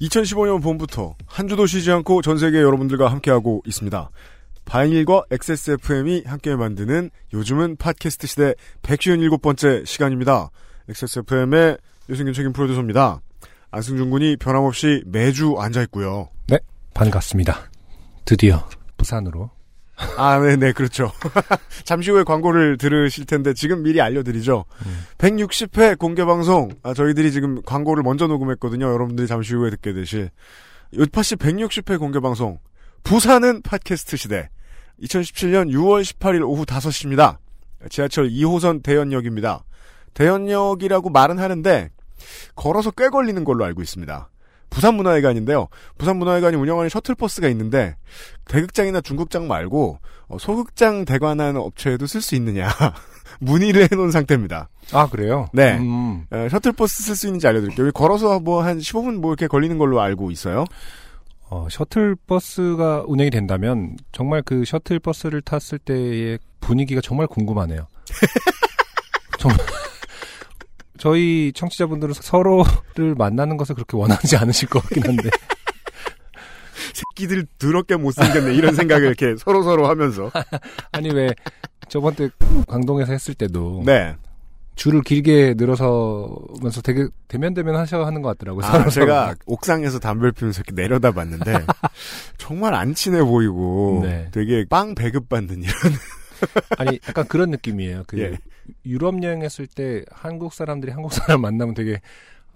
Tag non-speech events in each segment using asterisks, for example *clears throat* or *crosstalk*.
(2015년) 봄부터 한 주도 쉬지 않고 전 세계 여러분들과 함께하고 있습니다. 바인일과 XSFM이 함께 만드는 요즘은 팟캐스트 시대 157번째 시간입니다. XSFM의 유승균 책임 프로듀서입니다. 안승준 군이 변함없이 매주 앉아있고요. 네, 반갑습니다. 드디어 부산으로. 아, 네 네, 그렇죠. *laughs* 잠시 후에 광고를 들으실 텐데 지금 미리 알려드리죠. 음. 160회 공개 방송, 아, 저희들이 지금 광고를 먼저 녹음했거든요. 여러분들이 잠시 후에 듣게 되실. 요파시 160회 공개 방송, 부산은 팟캐스트 시대. 2017년 6월 18일 오후 5시입니다. 지하철 2호선 대연역입니다. 대연역이라고 말은 하는데 걸어서 꽤 걸리는 걸로 알고 있습니다. 부산문화회관인데요. 부산문화회관이 운영하는 셔틀버스가 있는데 대극장이나 중극장 말고 어, 소극장 대관하는 업체에도 쓸 수 있느냐 *laughs* 문의를 해놓은 상태입니다. 아 그래요? 네. 음, 어, 셔틀버스 쓸 수 있는지 알려드릴게요. 걸어서 뭐 한 15분 뭐 이렇게 걸리는 걸로 알고 있어요. 어, 셔틀버스가 운행이 된다면 정말 그 셔틀버스를 탔을 때의 분위기가 정말 궁금하네요. *laughs* 정말 저희 청취자분들은 서로를 만나는 것을 그렇게 원하지 않으실 것 같긴 한데 *laughs* 새끼들 더럽게 못생겼네 이런 생각을 이렇게 서로 서로 하면서 *laughs* 아니 왜 저번 때 광동에서 했을 때도 네. 줄을 길게 늘어서면서 되게 대면대면 하셔 하는 것 같더라고요. 아, 제가. 옥상에서 담배를 피면서 이렇게 내려다 봤는데 *laughs* 정말 안 친해 보이고 네. 되게 빵 배급 받는 이런 아니 약간 그런 느낌이에요. 그 예. 유럽 여행했을 때 한국 사람들이 한국 사람 만나면 되게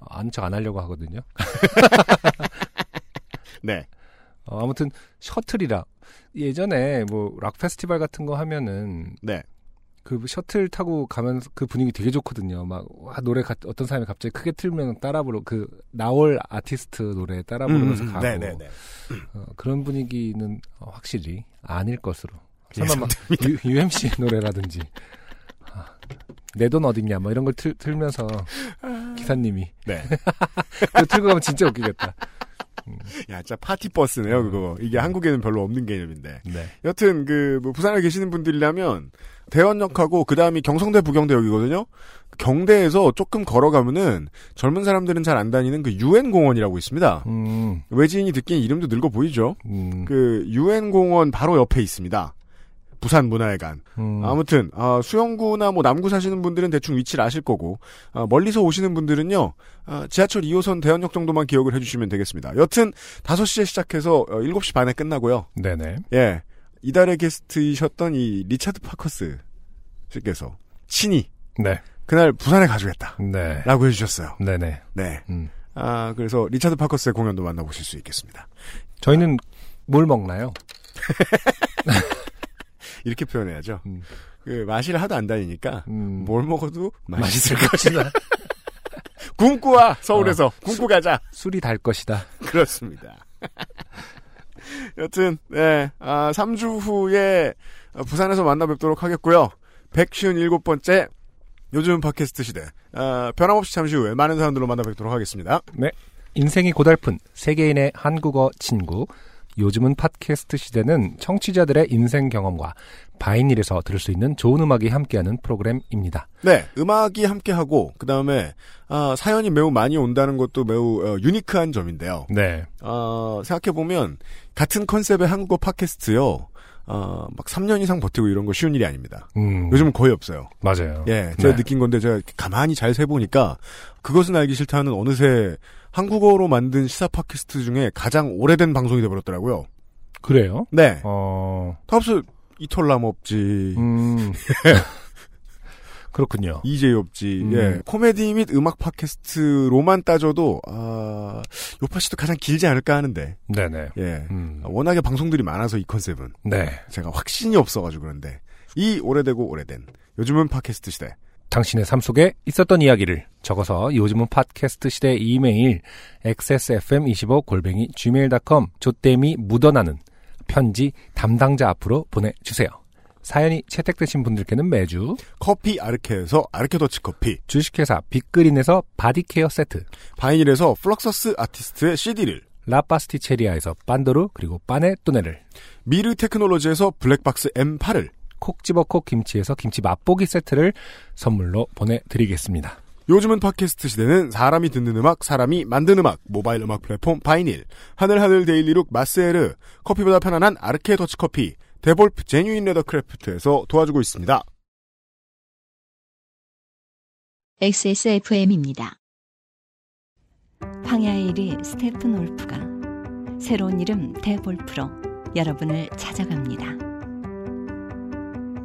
아는 척안 하려고 하거든요. *laughs* 네. 어, 아무튼 셔틀이라 예전에 뭐 락 페스티벌 같은 거 하면은 네. 그 셔틀 타고 가면서 그 분위기 되게 좋거든요. 막 와, 노래 가, 어떤 사람이 갑자기 크게 틀면 따라 부르 그 나올 아티스트 노래 따라 부르면서 가고 네네네. 어, 그런 분위기는 어, 확실히 아닐 것으로. 예, 설마 막 유, UMC 노래라든지 아, 내돈 어딨냐 뭐 이런 걸 틀, 틀면서 기사님이 네. *laughs* 그거 틀고 가면 진짜 웃기겠다. 야, 진짜 파티 버스네요, 그거. 이게 한국에는 별로 없는 개념인데. 네. 여튼 그 뭐 부산에 계시는 분들이라면 대원역하고 그 다음이 경성대 부경대역이거든요. 경대에서 조금 걸어가면은 젊은 사람들은 잘 안 다니는 그 유엔 공원이라고 있습니다. 음, 외지인이 듣기엔 이름도 늙어 보이죠. 음, 그 유엔 공원 바로 옆에 있습니다. 부산 문화회관. 음, 아무튼 아, 수영구나 뭐 남구 사시는 분들은 대충 위치를 아실 거고 아, 멀리서 오시는 분들은요 아, 지하철 2호선 대연역 정도만 기억을 해주시면 되겠습니다. 여튼 5시에 시작해서 어, 7시 반에 끝나고요. 네네. 예 이달의 게스트이셨던 이 리차드 파커스 씨께서 친히 네. 그날 부산에 가주겠다 네. 라고 해주셨어요. 네네. 네. 음. 아 그래서 리차드 파커스의 공연도 만나보실 수 있겠습니다. 저희는 뭘 먹나요? *laughs* 이렇게 표현해야죠. 음. 그 마실 하도 안 다니니까 음, 뭘 먹어도 맛있을 맛있을 *laughs* 것이다. *laughs* 굶고 와 서울에서 굶고 가자. 술이 달 것이다. *laughs* 그렇습니다. 여튼, 네, 아, 3주 후에 부산에서 만나 뵙도록 하겠고요. 157번째 요즘 팟캐스트 시대. 아, 변함없이 잠시 후에 많은 사람들로 만나 뵙도록 하겠습니다. 인생이 고달픈 세계인의 한국어 친구. 요즘은 팟캐스트 시대는 청취자들의 인생 경험과 바이닐에서 들을 수 있는 좋은 음악이 함께하는 프로그램입니다. 네, 음악이 함께하고, 그 다음에, 아, 사연이 매우 많이 온다는 것도 매우 어, 유니크한 점인데요. 네. 어, 생각해 보면, 같은 컨셉의 한국어 팟캐스트요, 어, 막 3년 이상 버티고 이런 거 쉬운 일이 아닙니다. 음, 요즘은 거의 없어요. 맞아요. 예, 제가 네. 느낀 건데 제가 가만히 잘 세보니까 그것은 알기 싫다는 어느새 한국어로 만든 시사 팟캐스트 중에 가장 오래된 방송이 돼버렸더라고요. 그래요? 네. 어, 탑스 이털 남 없지, 음. *laughs* 그렇군요. 이재희 없지, 음. 예. 코미디 및 음악 팟캐스트로만 따져도, 아, 요파시도 가장 길지 않을까 하는데, 네네. 예. 음, 워낙에 방송들이 많아서 이 컨셉은 네. 제가 확신이 없어가지고 그런데, 이 오래되고 오래된, 요즘은 팟캐스트 시대, 당신의 삶 속에 있었던 이야기를 적어서 요즘은 팟캐스트 시대 이메일 xsfm25골뱅이 gmail.com 조땜이 묻어나는 편지 담당자 앞으로 보내주세요. 사연이 채택되신 분들께는 매주 커피 아르케에서 아르케 더치 커피, 주식회사 빅그린에서 body care 세트 바이닐에서 플럭서스 아티스트의 CD를, 라파스티체리아에서 빤도르 그리고 빠네 또네를 미르 테크놀로지에서 블랙박스 M8을, 콕 집어 콕 김치에서 김치 맛보기 세트를 선물로 보내드리겠습니다. 요즘은 팟캐스트 시대는 사람이 듣는 음악, 사람이 만든 음악, 모바일 음악 플랫폼 바이닐, 하늘하늘 daily look 마스에르, 커피보다 편안한 아르케 더치 커피, 데볼프 genuine leather craft에서 도와주고 있습니다. XSFM입니다. 황야의 이리 스테픈 울프가 새로운 이름 데볼프로 여러분을 찾아갑니다.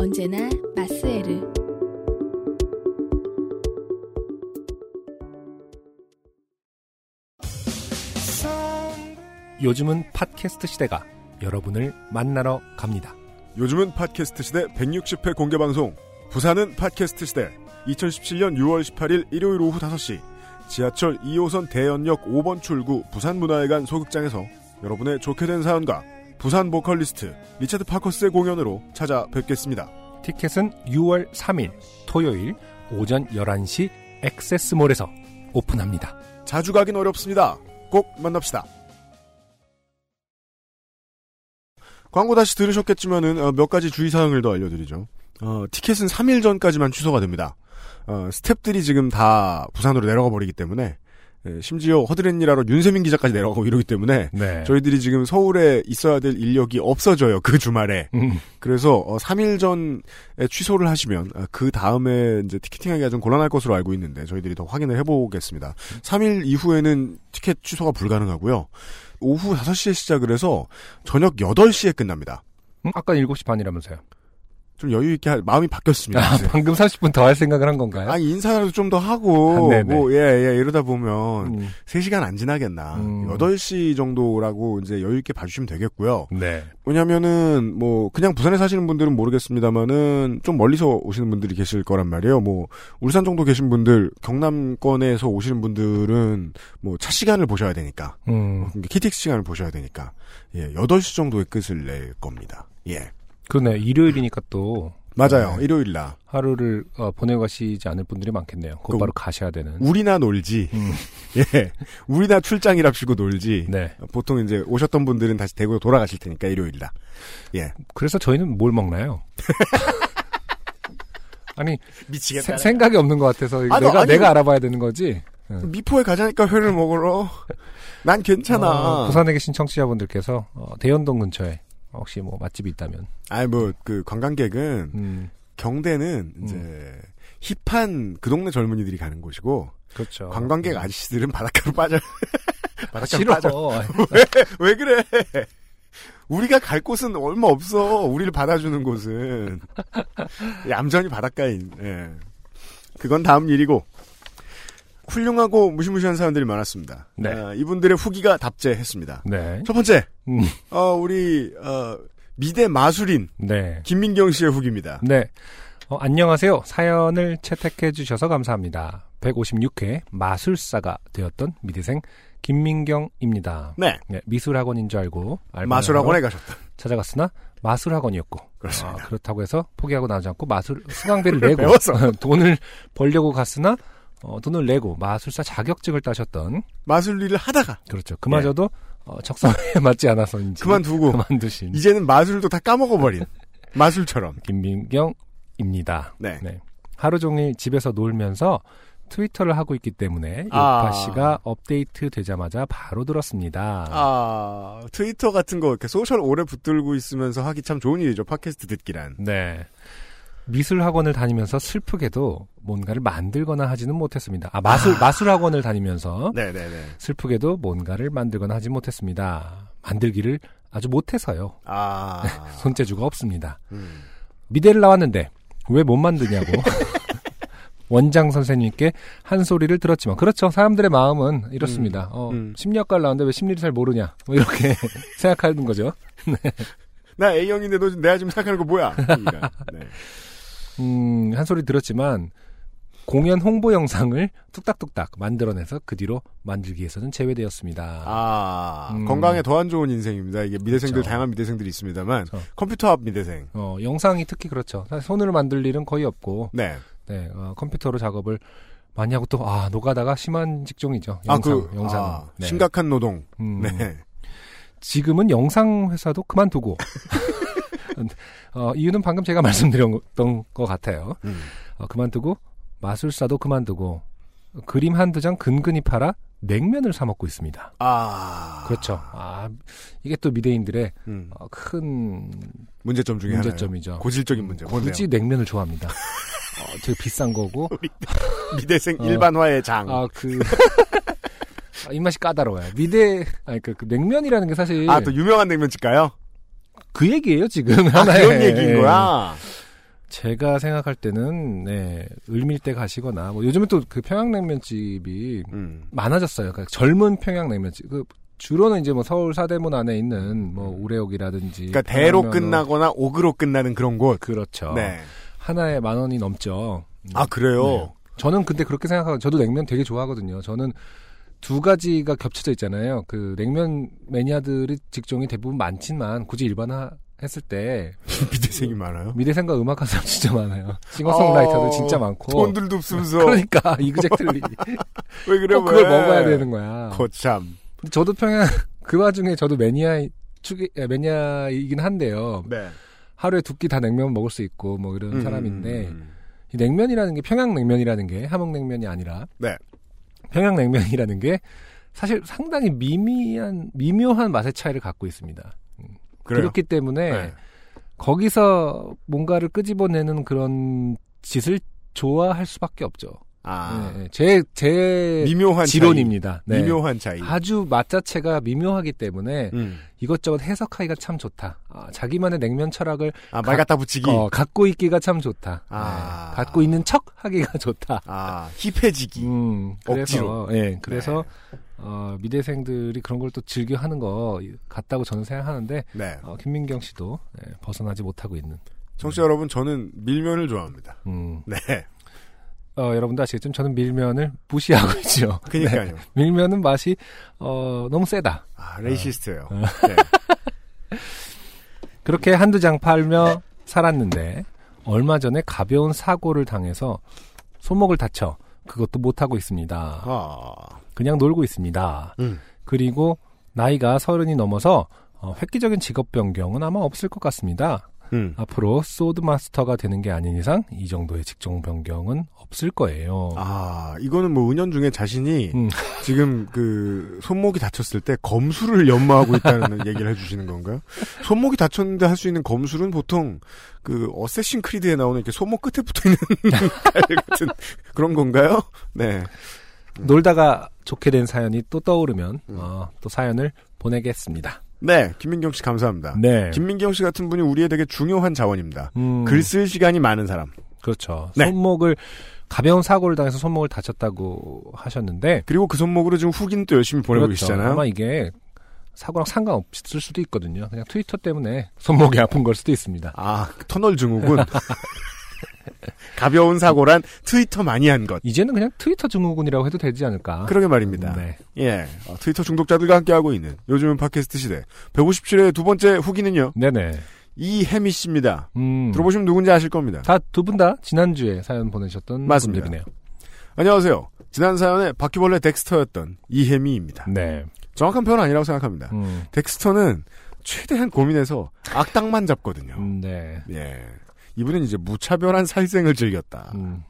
언제나 마스에르 요즘은 팟캐스트 시대가 여러분을 만나러 갑니다. 요즘은 팟캐스트 시대 160회 공개 방송. 부산은 팟캐스트 시대. 2017년 6월 18일 일요일 오후 5시. 지하철 2호선 대연역 5번 출구 부산문화회관 소극장에서 여러분의 좋게 된 사연과 부산 보컬리스트 리차드 파커스의 공연으로 찾아뵙겠습니다. 티켓은 6월 3일 토요일 오전 11시 액세스몰에서 오픈합니다. 자주 가긴 어렵습니다. 꼭 만납시다. 광고 다시 들으셨겠지만은 어, 몇 가지 주의사항을 더 알려드리죠. 어, 티켓은 3일 전까지만 취소가 됩니다. 어, 스탭들이 지금 다 부산으로 내려가 버리기 때문에 예, 심지어 허드렛일하러 윤세민 기자까지 내려가고 이러기 때문에 네. 저희들이 지금 서울에 있어야 될 인력이 없어져요. 그 주말에. 음, 그래서 어, 3일 전에 취소를 하시면 아, 그 다음에 이제 티켓팅하기가 좀 곤란할 것으로 알고 있는데 저희들이 더 확인을 해보겠습니다. 3일 이후에는 티켓 취소가 불가능하고요. 오후 5시에 시작을 해서 저녁 8시에 끝납니다. 음, 아까 7시 반이라면서요. 좀 여유 있게 할 마음이 바뀌었습니다. 아. 방금 30분 더 할 생각을 한 건가요? 아 인사라도 좀 더 하고 아. 뭐예예 이러다 보면 음, 3시간 안 지나겠나. 음. 8시 정도라고 이제 여유 있게 봐 주시면 되겠고요. 네. 왜냐면은 뭐 그냥 부산에 사시는 분들은 모르겠습니다만은 좀 멀리서 오시는 분들이 계실 거란 말이에요. 뭐 울산 정도 계신 분들, 경남권에서 오시는 분들은 뭐 차 시간을 보셔야 되니까. 음, KTX 시간을 보셔야 되니까. 예, 8시 정도에 끝을 낼 겁니다. 예. 그러네. 일요일이니까 또 맞아요. 네. 일요일 날. 하루를 어, 보내고 가시지 않을 분들이 많겠네요. 곧바로 가셔야 되는. 우리나 놀지. 음, *laughs* 예. 우리나 출장이랍시고 놀지. 네. 보통 이제 오셨던 분들은 다시 대구로 돌아가실 테니까 일요일 날. 예. 그래서 저희는 뭘 먹나요? *laughs* 아니 미치겠다. 세- 생각이 없는 것 같아서 아, 내가 너, 아니, 내가 알아봐야 되는 거지. 미포에 가자니까 회를 먹으러. 난 괜찮아. 어, 부산에 계신 청취자분들께서 어, 대연동 근처에 혹시 뭐 맛집이 있다면 아니 뭐 그 관광객은 음, 경대는 이제 힙한 그 동네 젊은이들이 가는 곳이고 그렇죠. 관광객 아저씨들은 바닷가로 빠져. *laughs* 바닷가로. 빠져. *laughs* 왜 그래? 우리가 갈 곳은 얼마 없어. 우리를 받아주는 곳은 얌전히 바닷가에. 있- 예. 그건 다음 일이고 훌륭하고 무시무시한 사연들이 많았습니다. 네. 아, 이분들의 후기가 답제했습니다. 네. 첫 번째, 음, 어, 우리 어, 미대 마술인 네. 김민경 씨의 후기입니다. 네. 어, 안녕하세요. 사연을 채택해 주셔서 감사합니다. 156회 마술사가 되었던 미대생 김민경입니다. 네, 네, 미술학원인 줄 알고 마술학원에 가셨다. 찾아갔으나 마술학원이었고 그렇습니다. 아, 그렇다고 해서 포기하고 나오지 않고 마술 수강비를 내고. *laughs* 돈을 벌려고 갔으나 어, 돈을 내고 마술사 자격증을 따셨던 마술 일을 하다가 그렇죠. 그마저도 어, 적성에 *laughs* 맞지 않아서인지 그만두고 그만두신 이제는 마술도 다 까먹어버린 마술처럼. 김민경입니다. 네. 하루 종일 집에서 놀면서 트위터를 하고 있기 때문에 아. 요파시가 업데이트 되자마자 바로 들었습니다. 아 트위터 같은 거 이렇게 social 오래 붙들고 있으면서 하기 참 좋은 일이죠. 팟캐스트 듣기란. 네. 미술 학원을 다니면서 슬프게도 뭔가를 만들거나 하지는 못했습니다. 아, 마술, 마술 학원을 다니면서 네네네. 슬프게도 뭔가를 만들거나 하지 못했습니다. 만들기를 아주 못해서요. 아. *laughs* 손재주가 없습니다. 음. 미대를 나왔는데 왜 못 만드냐고 *laughs* 원장 선생님께 한 소리를 들었지만 그렇죠 사람들의 마음은 이렇습니다. 어, 음. 심리학과를 나왔는데 왜 심리를 잘 모르냐 뭐 이렇게 *laughs* 생각하는 거죠. 나 A형인데 너 내가 지금 생각하는 거 뭐야? 이런. 네. 음, 한 소리 들었지만 공연 홍보 영상을 뚝딱뚝딱 만들어내서 그 뒤로 만들기에서는 제외되었습니다. 아, 음. 건강에 더 안 좋은 인생입니다. 이게 미대생들, 그렇죠. 다양한 미대생들이 있습니다만, 그렇죠. 컴퓨터 앞 미대생. 어, 영상이 특히 그렇죠. 사실 손으로 만들 일은 거의 없고 네. 네, 어, 컴퓨터로 작업을 많이 하고 또 아, 노가다가 심한 직종이죠. 아, 영상, 그, 영상. 아, 네. 심각한 노동. 음, 네. 지금은 영상 회사도 그만두고 *laughs* 어, 이유는 방금 제가 *laughs* 말씀드렸던 것 같아요. 음. 어, 그만두고 마술사도 그만두고 그림 한두 장 근근히 팔아 냉면을 사 먹고 있습니다. 아. 그렇죠. 아 이게 또 미대인들의 음. 어, 큰 문제점 중에 하나요. 문제점이죠. 고질적인 문제. 뭔데요? 굳이 냉면을 좋아합니다. *laughs* 어, 되게 비싼 거고 *laughs* 미대생 어. 일반화의 장. 아그 입맛이 까다로워요. 미대 아니 그, 그 냉면이라는 게 사실 아, 또 유명한 냉면집 가요? 그 얘기예요 지금 아, 하나의 그런 얘기인 거야? 제가 생각할 때는 네 을밀대 가시거나 뭐 요즘은 또그 평양냉면집이 음. 많아졌어요. 그러니까 젊은 평양냉면집 그 주로는 이제 뭐 서울 사대문 안에 있는 뭐 우레옥이라든지 그러니까 대로 끝나거나 옥으로 끝나는 그런 곳. 그렇죠. 네. 하나에 만 원이 넘죠. 음. 아, 그래요? 네. 저는 근데 그렇게 생각하고 저도 냉면 되게 좋아하거든요. 저는 두 가지가 겹쳐져 있잖아요. 그 냉면 매니아들의 직종이 대부분 많지만 굳이 일반화 했을 때 *laughs* 미대생이 많아요. 미대생과 음악하는 사람 진짜 많아요. 싱어송라이터들 어, 진짜 많고. 돈들도 없으면서. *laughs* 그러니까 이그젝틀리 *laughs* 왜 그래, 꼭 그걸 왜? 먹어야 되는 거야. 거참. 저도 평양 그 와중에 저도 매니아 축이 아, 매니아이긴 한데요. 네. 하루에 두 끼 다 냉면 먹을 수 있고 뭐 이런 음, 사람인데 음, 이 냉면이라는 게 평양 냉면이라는 게 함흥 냉면이 아니라 네. 평양냉면이라는 게 사실 상당히 미미한 미묘한 맛의 차이를 갖고 있습니다. 그래요. 그렇기 때문에 네. 거기서 뭔가를 끄집어내는 그런 짓을 좋아할 수밖에 없죠. 아. 네, 제, 제 미묘한 지론입니다. 차이. 네. 미묘한 차이. 아주 맛 자체가 미묘하기 때문에 음. 이것저것 해석하기가 참 좋다. 아, 자기만의 냉면 철학을 아, 말 갖다 붙이기. 어, 갖고 있기가 참 좋다. 아. 네, 갖고 있는 척 하기가 좋다. 아, 힙해지기. 음, 그래서. 예, 그래서, 어, 미대생들이 그런 걸 또 즐겨 하는 거 같다고 저는 생각하는데, 네. 어, 김민경 씨도, 예, 벗어나지 못하고 있는. 청취자 여러분, 저는 밀면을 좋아합니다. 음, 네. 어, 여러분도 아시겠지만 저는 밀면을 무시하고 있죠. *laughs* 그니까요. 네, 밀면은 맛이, 어, 너무 세다. 아, 레이시스트예요 어. 네. *laughs* 그렇게 한두 장 팔며 살았는데, 얼마 전에 가벼운 사고를 당해서 손목을 다쳐 그것도 못하고 있습니다. 아. 그냥 놀고 있습니다. 음. 그리고 나이가 서른이 넘어서 어, 획기적인 직업 변경은 아마 없을 것 같습니다. 음. 앞으로 소드 마스터가 되는 게 아닌 이상 이 정도의 직종 변경은 없을 거예요. 아, 이거는 뭐 은연 중에 자신이 음. 지금 그 손목이 다쳤을 때 검술을 연마하고 있다는 *laughs* 얘기를 해주시는 건가요? 손목이 다쳤는데 할 수 있는 검술은 보통 그 어쌔신 크리드에 나오는 이렇게 손목 끝에 붙어 있는 *laughs* 칼 같은 그런 건가요? 네. 놀다가 좋게 된 사연이 또 떠오르면 음. 어, 또 사연을 보내겠습니다. 네, 김민경 씨 감사합니다. 네. 김민경 씨 같은 분이 우리의 되게 중요한 자원입니다. 음, 글쓸 시간이 많은 사람. 그렇죠. 네. 손목을 가벼운 사고를 당해서 손목을 다쳤다고 하셨는데 그리고 그 손목으로 지금 후기는 또 열심히 보내고 그렇죠. 계시잖아요. 아마 이게 사고랑 상관없을 수도 있거든요. 그냥 트위터 때문에 손목이 아픈 걸 수도 있습니다. 아, 터널 증후군. *laughs* *laughs* 가벼운 사고란 트위터 많이 한 것. 이제는 그냥 트위터 증후군이라고 해도 되지 않을까? 그러게 말입니다. 네. 예. 어, 트위터 중독자들과 함께하고 있는 요즘은 팟캐스트 시대. 157회 두 번째 후기는요. 네네. 이혜미 씨입니다. 음. 들어보시면 누군지 아실 겁니다. 다 두 분 다 지난주에 사연 보내셨던 맞습니다. 분들이네요. 안녕하세요. 지난 사연에 바퀴벌레 덱스터였던 이혜미입니다. 네. 정확한 표현은 아니라고 생각합니다. 음. 덱스터는 최대한 고민해서 악당만 잡거든요. 음, 네. 예. 이분은 이제 무차별한 살생을 즐겼다. 음.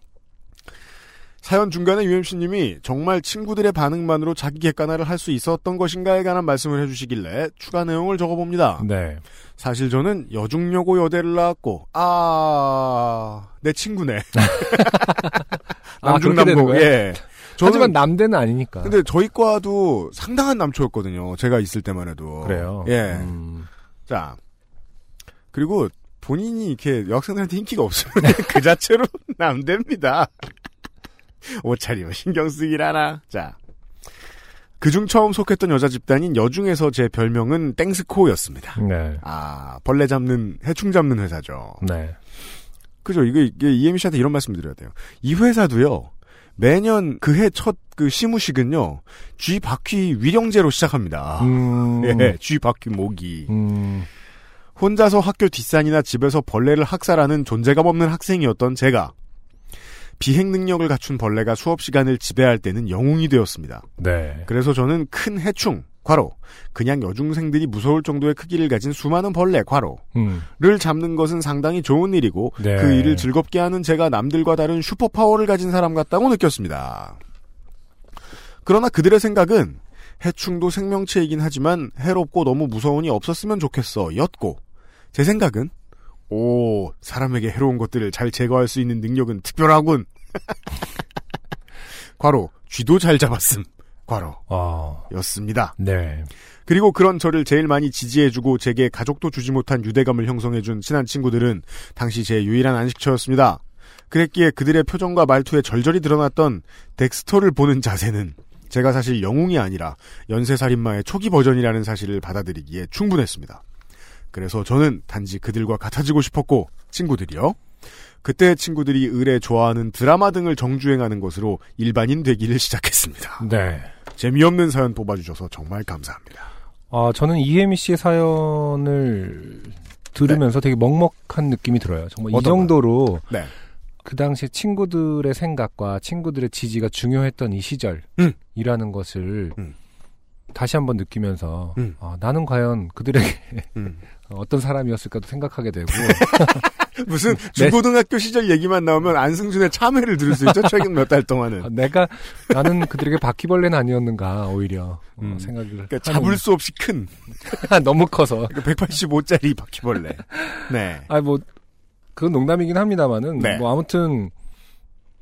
사연 중간에 UMC님이 정말 친구들의 반응만으로 자기 객관화를 할 수 있었던 것인가에 관한 말씀을 해주시길래 추가 내용을 적어봅니다. 네. 사실 저는 여중여고 여대를 나왔고 아... 내 친구네. *laughs* 아, 남중남고. 거예요? 예. 저는 하지만 남대는 아니니까. 근데 저희 과도 상당한 남초였거든요. 제가 있을 때만 해도. 그래요. 예. 음, 자. 그리고 본인이 이렇게 여학생들한테 인기가 없으면 *laughs* 그 자체로 남대입니다. 옷차림 신경 쓰길 하나. 자. 그중 처음 속했던 여자 집단인 여중에서 제 별명은 땡스코였습니다. 네. 아, 벌레 잡는, 해충 잡는 회사죠. 네. 그죠. 이게, 이게 이에미 씨한테 이런 말씀 드려야 돼요. 이 회사도요, 매년 그해 첫 그 시무식은요, 쥐 바퀴 위령제로 시작합니다. 음, *laughs* 예, 쥐 바퀴 모기. 음, 혼자서 학교 뒷산이나 집에서 벌레를 학살하는 존재감 없는 학생이었던 제가, 비행 능력을 갖춘 벌레가 수업 시간을 지배할 때는 영웅이 되었습니다. 네. 그래서 저는 큰 해충, 괄호, 그냥 여중생들이 무서울 정도의 크기를 가진 수많은 벌레, 괄호, 음, 를 잡는 것은 상당히 좋은 일이고 네. 그 일을 즐겁게 하는 제가 남들과 다른 super power를 가진 사람 같다고 느꼈습니다. 그러나 그들의 생각은 해충도 생명체이긴 하지만 해롭고 너무 무서우니 없었으면 좋겠어 였고 제 생각은 오 사람에게 해로운 것들을 잘 제거할 수 있는 능력은 특별하군 *laughs* 과로 쥐도 잘 잡았음 과로 아, 였습니다. 네. 그리고 그런 저를 제일 많이 지지해주고 제게 가족도 주지 못한 유대감을 형성해준 친한 친구들은 당시 제 유일한 안식처였습니다. 그랬기에 그들의 표정과 말투에 절절히 드러났던 덱스터를 보는 자세는 제가 사실 영웅이 아니라 연쇄살인마의 초기 버전이라는 사실을 받아들이기에 충분했습니다. 그래서 저는 단지 그들과 같아지고 싶었고 친구들이요. 그때 친구들이 을에 좋아하는 드라마 등을 정주행하는 것으로 일반인 되기를 시작했습니다. 네. 재미없는 사연 뽑아주셔서 정말 감사합니다. 아, 저는 이혜미 씨의 사연을 들으면서 되게 먹먹한 느낌이 들어요. 정말 이? 정도로 네. 그 당시 친구들의 생각과 친구들의 지지가 중요했던 이 시절이라는 음. 것을 음. 다시 한번 느끼면서 음. 아, 나는 과연 그들에게 음. 어떤 사람이었을까도 생각하게 되고 *laughs* 무슨 네. 중고등학교 시절 얘기만 나오면 안승준의 참회를 들을 수 있죠. 최근 몇 달 동안은. 아, *laughs* 내가 나는 그들에게 바퀴벌레는 아니었는가 오히려 어, 음. 생각을 그러니까 잡을 수 없이 큰 *laughs* 너무 커서 185짜리 바퀴벌레. 네. 아 뭐 그건 농담이긴 합니다만은 네. 뭐 아무튼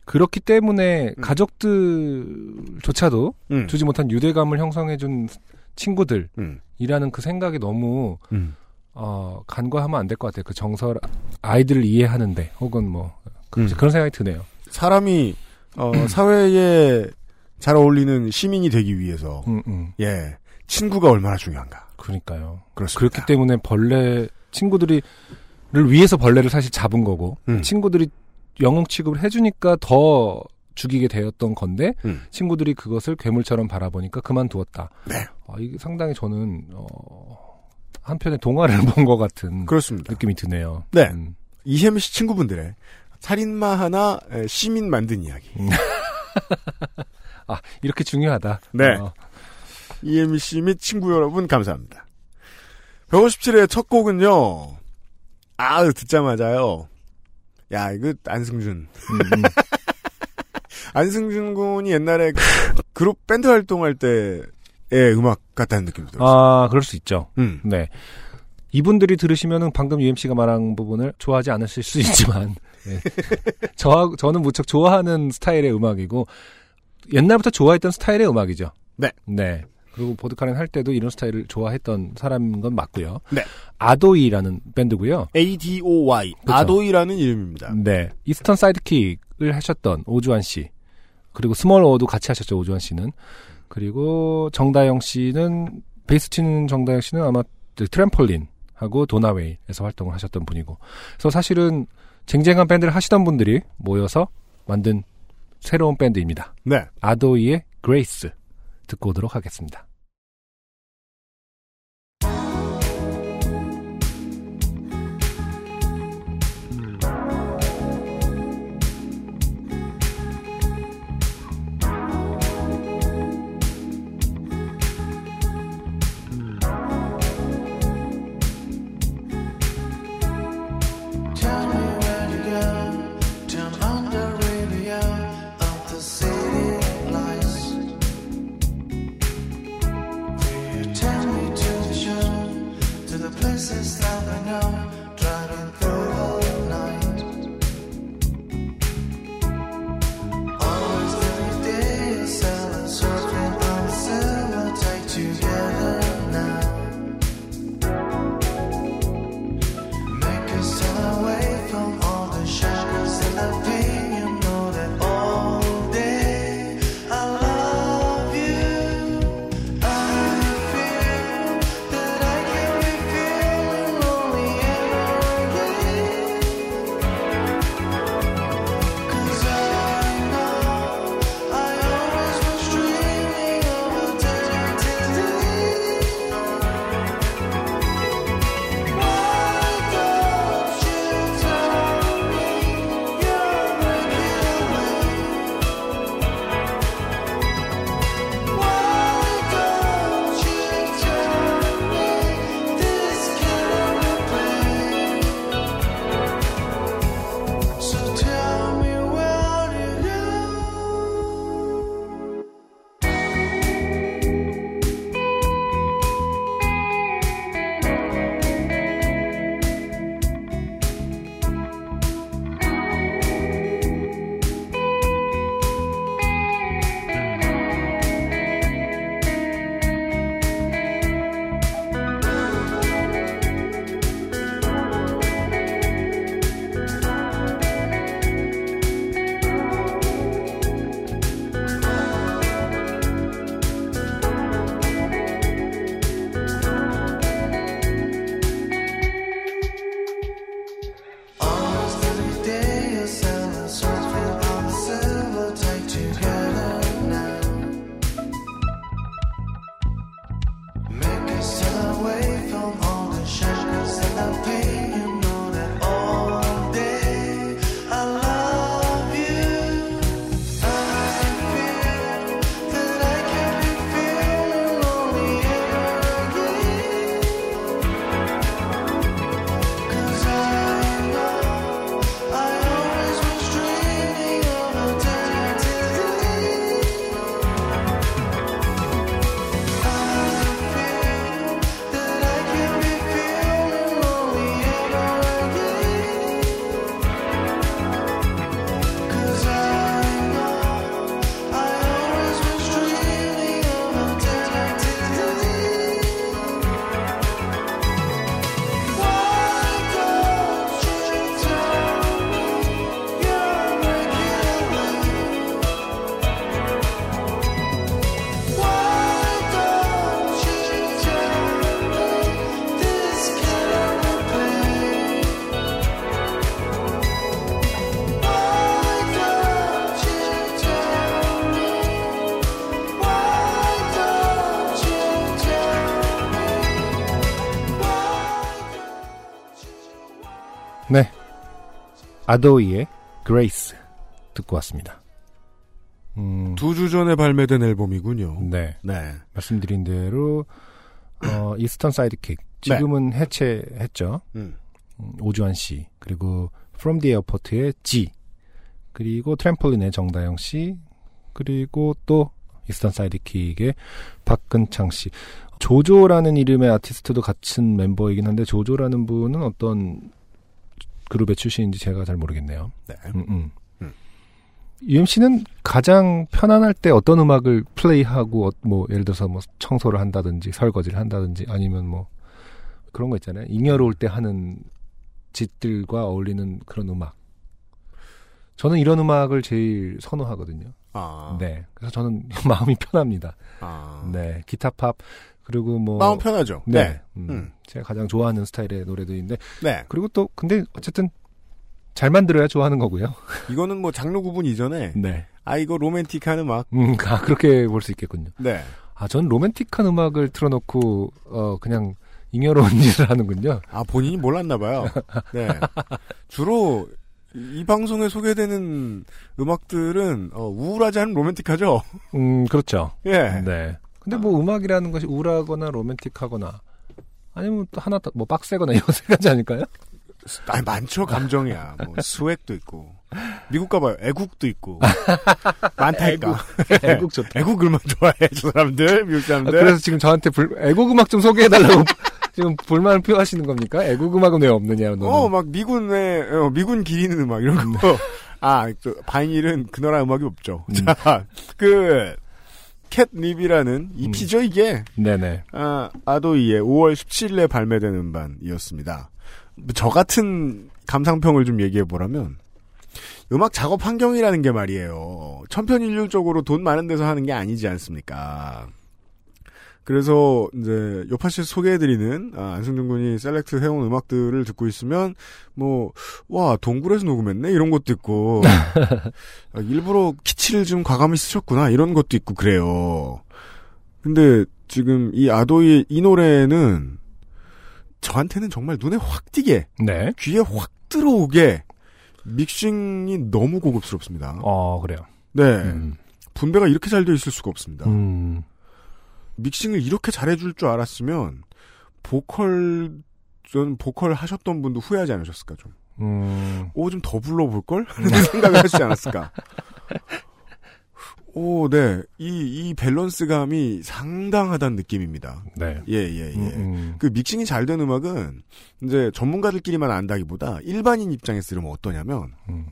그렇기 때문에 음. 가족들조차도 음. 주지 못한 유대감을 형성해준 친구들이라는 음. 그 생각이 너무 음. 어, 간과하면 안 될 것 같아요. 그 정서 아이들을 이해하는데 혹은 뭐 그, 음. 그런 생각이 드네요. 사람이 어, 사회에 잘 어울리는 시민이 되기 위해서 음, 음. 예 친구가 얼마나 중요한가. 그러니까요. 그렇습니다. 그렇기 때문에 벌레 친구들이를 위해서 벌레를 사실 잡은 거고 음. 친구들이 영웅 취급을 해주니까 더 죽이게 되었던 건데 음. 친구들이 그것을 괴물처럼 바라보니까 그만두었다. 네. 아, 이게 상당히 저는 어, 한편의 동화를 *laughs* 본 것 같은 그렇습니다. 느낌이 드네요. 네. 음. 이혜미 씨 친구분들의 살인마 하나 에, 시민 만든 이야기. *laughs* 아 이렇게 중요하다. 네. 어, 이혜미 씨 및 친구 여러분 감사합니다. 157의 첫 곡은요. 아 듣자마자요. 야 이거 안승준. 음, 음. *laughs* 안승준 군이 옛날에 그 그룹 밴드 활동할 때의 음악 같다는 느낌이 들었어요. 아 그럴 수 있죠. 음. 네. 이분들이 들으시면은 방금 UMC가 말한 부분을 좋아하지 않으실 수 있지만, *laughs* 네. *laughs* 저, 저는 무척 좋아하는 스타일의 음악이고, 옛날부터 좋아했던 스타일의 음악이죠. 네. 네. 그리고 보드카레인 할 때도 이런 스타일을 좋아했던 사람인 건 맞고요. 네. 아도이라는 밴드고요. ADOY 그쵸. 아도이라는 이름입니다. 네. 이스턴 사이드킥을 하셨던 오주환 씨. 그리고 스몰 오도 같이 하셨죠, 오주환 씨는. 그리고 정다영 씨는, 베이스 치는 정다영 씨는 아마 그 트램폴린 하고 도나웨일에서 활동을 하셨던 분이고. 그래서 사실은 쟁쟁한 밴드를 하시던 분들이 모여서 만든 새로운 밴드입니다. 네. 아도이의 그레이스 듣고 오도록 하겠습니다. down 아도이의 그레이스 듣고 왔습니다. 음, 두주 전에 발매된 앨범이군요. 네. 네. 말씀드린 대로 어, 이스턴 사이드킥 지금은 해체했죠. 음. 음, 오주환 씨 그리고 From the Airport의 Zee 그리고 트램폴린의 정다영 씨 그리고 또 이스턴 사이드킥의 박근창 씨 조조라는 이름의 아티스트도 같은 멤버이긴 한데 조조라는 분은 어떤 그룹의 출신인지 제가 잘 모르겠네요. 네. 음, 음. 음. UMC는 가장 편안할 때 어떤 음악을 플레이하고 어, 뭐 예를 들어서 뭐 청소를 한다든지 설거지를 한다든지 아니면 뭐 그런 거 있잖아요. 잉여로울 때 하는 짓들과 어울리는 그런 음악. 저는 이런 음악을 제일 선호하거든요. 아. 네. 그래서 저는 *laughs* 마음이 편합니다. 아. 네. 기타 팝 그리고 뭐 마음 편하죠. 네. 음, 음. 제가 가장 좋아하는 스타일의 노래들인데 네. 그리고 또 근데 어쨌든 잘 만들어야 좋아하는 거고요. *laughs* 이거는 뭐 장르 구분 이전에 네. 아 이거 로맨틱한 음악. 음, 아, 그렇게 볼 수 있겠군요. 네. 아, 전 로맨틱한 음악을 틀어놓고 어 그냥 잉여로운 *laughs* 일을 하는군요. 아 본인이 몰랐나 봐요. 네. 주로 이, 이 방송에 소개되는 음악들은 어, 우울하지 않은 로맨틱하죠. 음, 그렇죠. 예. 네. 근데 뭐 음악이라는 것이 우울하거나 로맨틱하거나 아니면 또 하나 더 뭐 빡세거나 이런 세 가지 아닐까요? 아 많죠 감정이야. 뭐 스웩도 있고 미국 가봐요. 애국도 있고 많다니까. 애국 좋다. 애국을만 좋아해 저 사람들 미국 아, 사람들. 그래서 지금 저한테 불, 애국 음악 좀 소개해달라고 *laughs* 지금 불만을 표하시는 겁니까? 애국 음악은 왜 없느냐, 너는. 어, 막 미군의, 어, 미군 기리는 음악, 이런 거. 아, 저, 바이닐은 그 나라 음악이 없죠. 음. 자, 그, 캣닙이라는 EP죠, 이게. 네네. 아, 아도이의 5월 17일에 발매된 음반이었습니다. 저 같은 감상평을 좀 얘기해보라면, 음악 작업 환경이라는 게 말이에요. 천편일률적으로 돈 많은 데서 하는 게 아니지 않습니까? 그래서 이제 요파시 소개해드리는 아, 안승준 군이 select 해온 음악들을 듣고 있으면 뭐 와 동굴에서 녹음했네 이런 것도 있고 *laughs* 아, 일부러 키치를 좀 과감히 쓰셨구나 이런 것도 있고 그래요. 근데 지금 이 아도이의 이 노래는 저한테는 정말 눈에 확 띄게 네. 귀에 확 들어오게 믹싱이 너무 고급스럽습니다. 어, 그래요. 네 음. 분배가 이렇게 잘 되어 있을 수가 없습니다. 음. 믹싱을 이렇게 잘해줄 줄 알았으면 보컬 전 보컬 하셨던 분도 후회하지 않으셨을까 좀. 음. 오좀 더 불러볼 걸 하는 생각을 하시지 않았을까. 오, 네. 이, 이 밸런스감이 상당하다는 느낌입니다. 네. 예, 예, 예. 음, 음. 그 믹싱이 잘 된 음악은 이제 전문가들끼리만 안다기보다 일반인 입장에서 들으면 어떠냐면 음.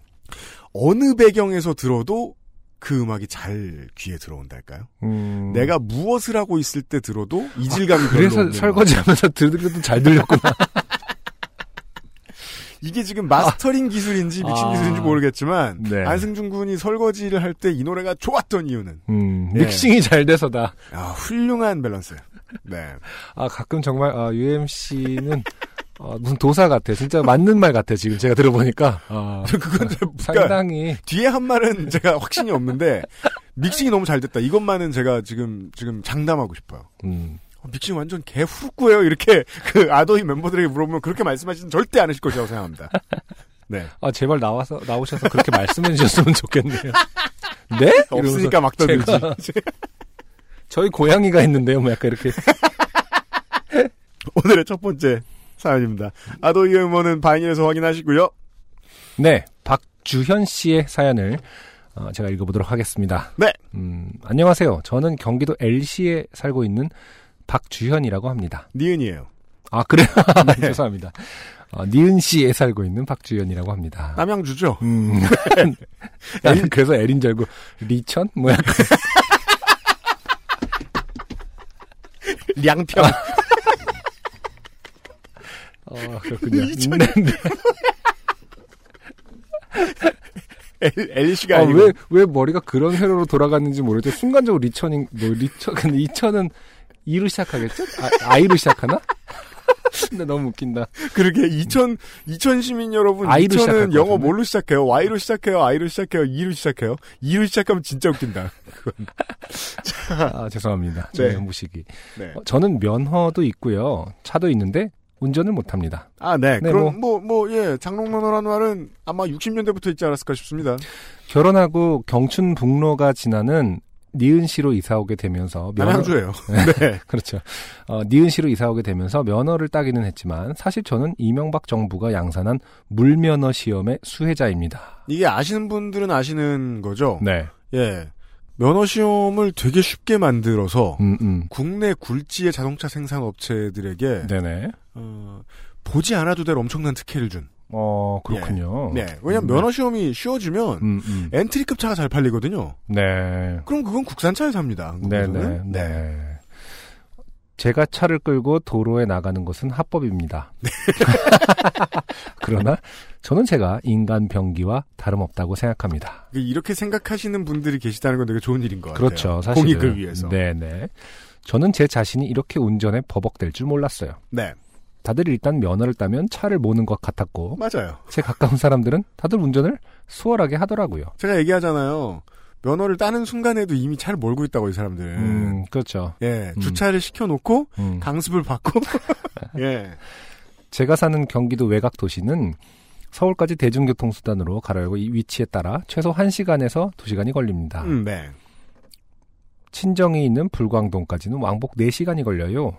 어느 배경에서 들어도 그 음악이 잘 귀에 들어온달까요? 음. 내가 무엇을 하고 있을 때 들어도 이질감이 별로 그래서 설거지하면서 들으려도 잘 들렸구나. *laughs* 이게 지금 마스터링 기술인지 믹싱 아. 기술인지 모르겠지만 네. 안승준 군이 설거지를 할 때 이 노래가 좋았던 이유는 음, 네. 믹싱이 잘 돼서다. 아, 훌륭한 밸런스. 네. 아, 가끔 정말, 아, UMC는, 아, 무슨 도사 같아. 진짜 맞는 말 같아. 지금 제가 들어보니까. 아, *laughs* 그건 좀 그러니까 상당히. 뒤에 한 말은 제가 확신이 없는데 믹싱이 너무 잘 됐다. 이것만은 제가 지금 지금 장담하고 싶어요. 음, 어, 믹싱 완전 개 후루꾸예요. 이렇게 그 아도이 멤버들에게 물어보면 그렇게 말씀하시는 절대 않으실 것이라고 생각합니다. 네. 아, 제발 나와서, 나오셔서 그렇게 말씀해 주셨으면 좋겠네요. 네? 없으니까 막 떠들지. 제가 저희 고양이가 있는데요. 뭐 약간 이렇게. *laughs* 오늘의 첫 번째 사연입니다. 아도이의 음원은 바이닐에서 확인하시고요. 네. 박주현 씨의 사연을 어, 제가 읽어보도록 하겠습니다. 네. 음, 안녕하세요. 저는 경기도 L시에 살고 있는 박주현이라고 합니다. 니은이에요. 아, 그래요? *laughs* 죄송합니다. 어, 니은시에 살고 있는 박주현이라고 합니다. 남양주죠. 음. *laughs* 나는 그래서 L인 줄 알고, 리천? 뭐 약간. *laughs* 량평. 어, 그렇군요. 리천. 네, 네. L, L씨가 아, 아니고. 왜, 왜 머리가 그런 회로로 돌아갔는지 모르겠죠. 순간적으로 리천인, 뭐, 리천, *laughs* 근데 이천은 이로 시작하겠죠? 아, 아이로 시작하나? *laughs* 근데 너무 웃긴다. 그러게 2000 2000 시민 여러분 I로 2000은 시작할 것 영어? 뭘로 시작해요? Y로 시작해요. I로 시작해요. E로 시작해요. E로 시작하면 진짜 웃긴다. 아, 죄송합니다. 네. 무식이. 네. 어, 저는 면허도 있고요. 차도 있는데 운전을 못 합니다. 아, 네. 네, 그럼 뭐뭐 예, 장롱면허라는 말은 아마 60년대부터 있지 않았을까 싶습니다. 결혼하고 경춘북로가 지나는 니은시로 이사 오게 되면서 면허 남양주예요. *laughs* 네. 그렇죠. 어, 니은시로 이사 오게 되면서 면허를 따기는 했지만 사실 저는 이명박 정부가 양산한 물면허 시험의 수혜자입니다. 이게 아시는 분들은 아시는 거죠. 네. 예. 면허 시험을 되게 쉽게 만들어서 음, 음. 국내 굴지의 자동차 생산 업체들에게. 어, 보지 않아도 될 엄청난 특혜를 준. 어, 그렇군요. 네. 왜냐면 음. 면허 시험이 쉬워지면 음, 음. 엔트리급 차가 잘 팔리거든요. 네. 그럼 그건 국산차에서 합니다. 네네. 한국에서는. 네. 제가 차를 끌고 도로에 나가는 것은 합법입니다. 네. *laughs* *laughs* 그러나 저는 제가 인간 병기와 다름없다고 생각합니다. 이렇게 생각하시는 분들이 계시다는 건 되게 좋은 일인 것 같아요. 그렇죠. 사실 공익을 위해서. 네네. 저는 제 자신이 이렇게 운전에 버벅댈 줄 몰랐어요. 네. 다들 일단 면허를 따면 차를 모는 것 같았고 맞아요. 제 가까운 사람들은 다들 운전을 수월하게 하더라고요. 제가 얘기하잖아요. 면허를 따는 순간에도 이미 차를 몰고 있다고 이 사람들은. 음, 그렇죠. 예, 음. 주차를 시켜놓고 음. 강습을 받고. *laughs* 예. 제가 사는 경기도 외곽 도시는 서울까지 대중교통 수단으로 가려고 이 위치에 따라 최소 1시간에서 2시간이 걸립니다. 음, 네. 친정이 있는 불광동까지는 왕복 4시간이 걸려요.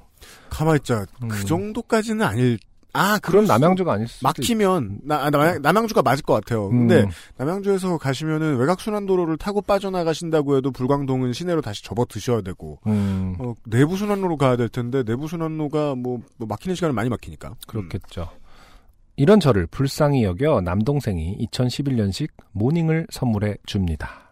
가만있자. 음. 그 정도까지는 아닐 아, 수도- 남양주가 아닐 수도 막히면 나, 아, 남, 남양주가 맞을 것 같아요. 있- 근데 음, 남양주에서 가시면은 외곽 순환도로를 타고 빠져나가신다고 해도 불광동은 시내로 다시 접어 드셔야 되고 음, 어, 내부 순환로로 가야 될 텐데 내부 순환로가 뭐, 뭐 막히는 시간은 많이 막히니까. 그렇겠죠. 이런 저를 불쌍히 여겨 남동생이 2011년식 모닝을 선물해 줍니다.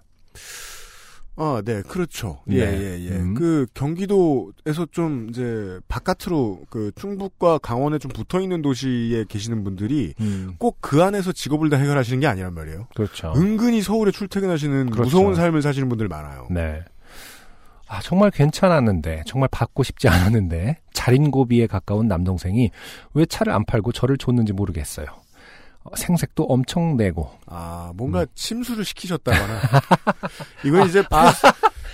아, 네, 그렇죠. 네. 예, 예, 예. 음. 그 경기도에서 좀 이제 바깥으로 그 충북과 강원에 좀 붙어 있는 도시에 계시는 분들이 음, 꼭그 안에서 직업을 다 해결하시는 게 아니란 말이에요. 그렇죠. 은근히 서울에 출퇴근하시는 그렇죠. 무서운 삶을 사시는 분들 많아요. 네. 아, 정말 괜찮았는데, 정말 받고 싶지 않았는데, 자린고비에 가까운 남동생이 왜 차를 안 팔고 저를 줬는지 모르겠어요. 어, 생색도 엄청 내고, 아, 뭔가 음. 침수를 시키셨다거나. *laughs* 이건 이제 팔, 수-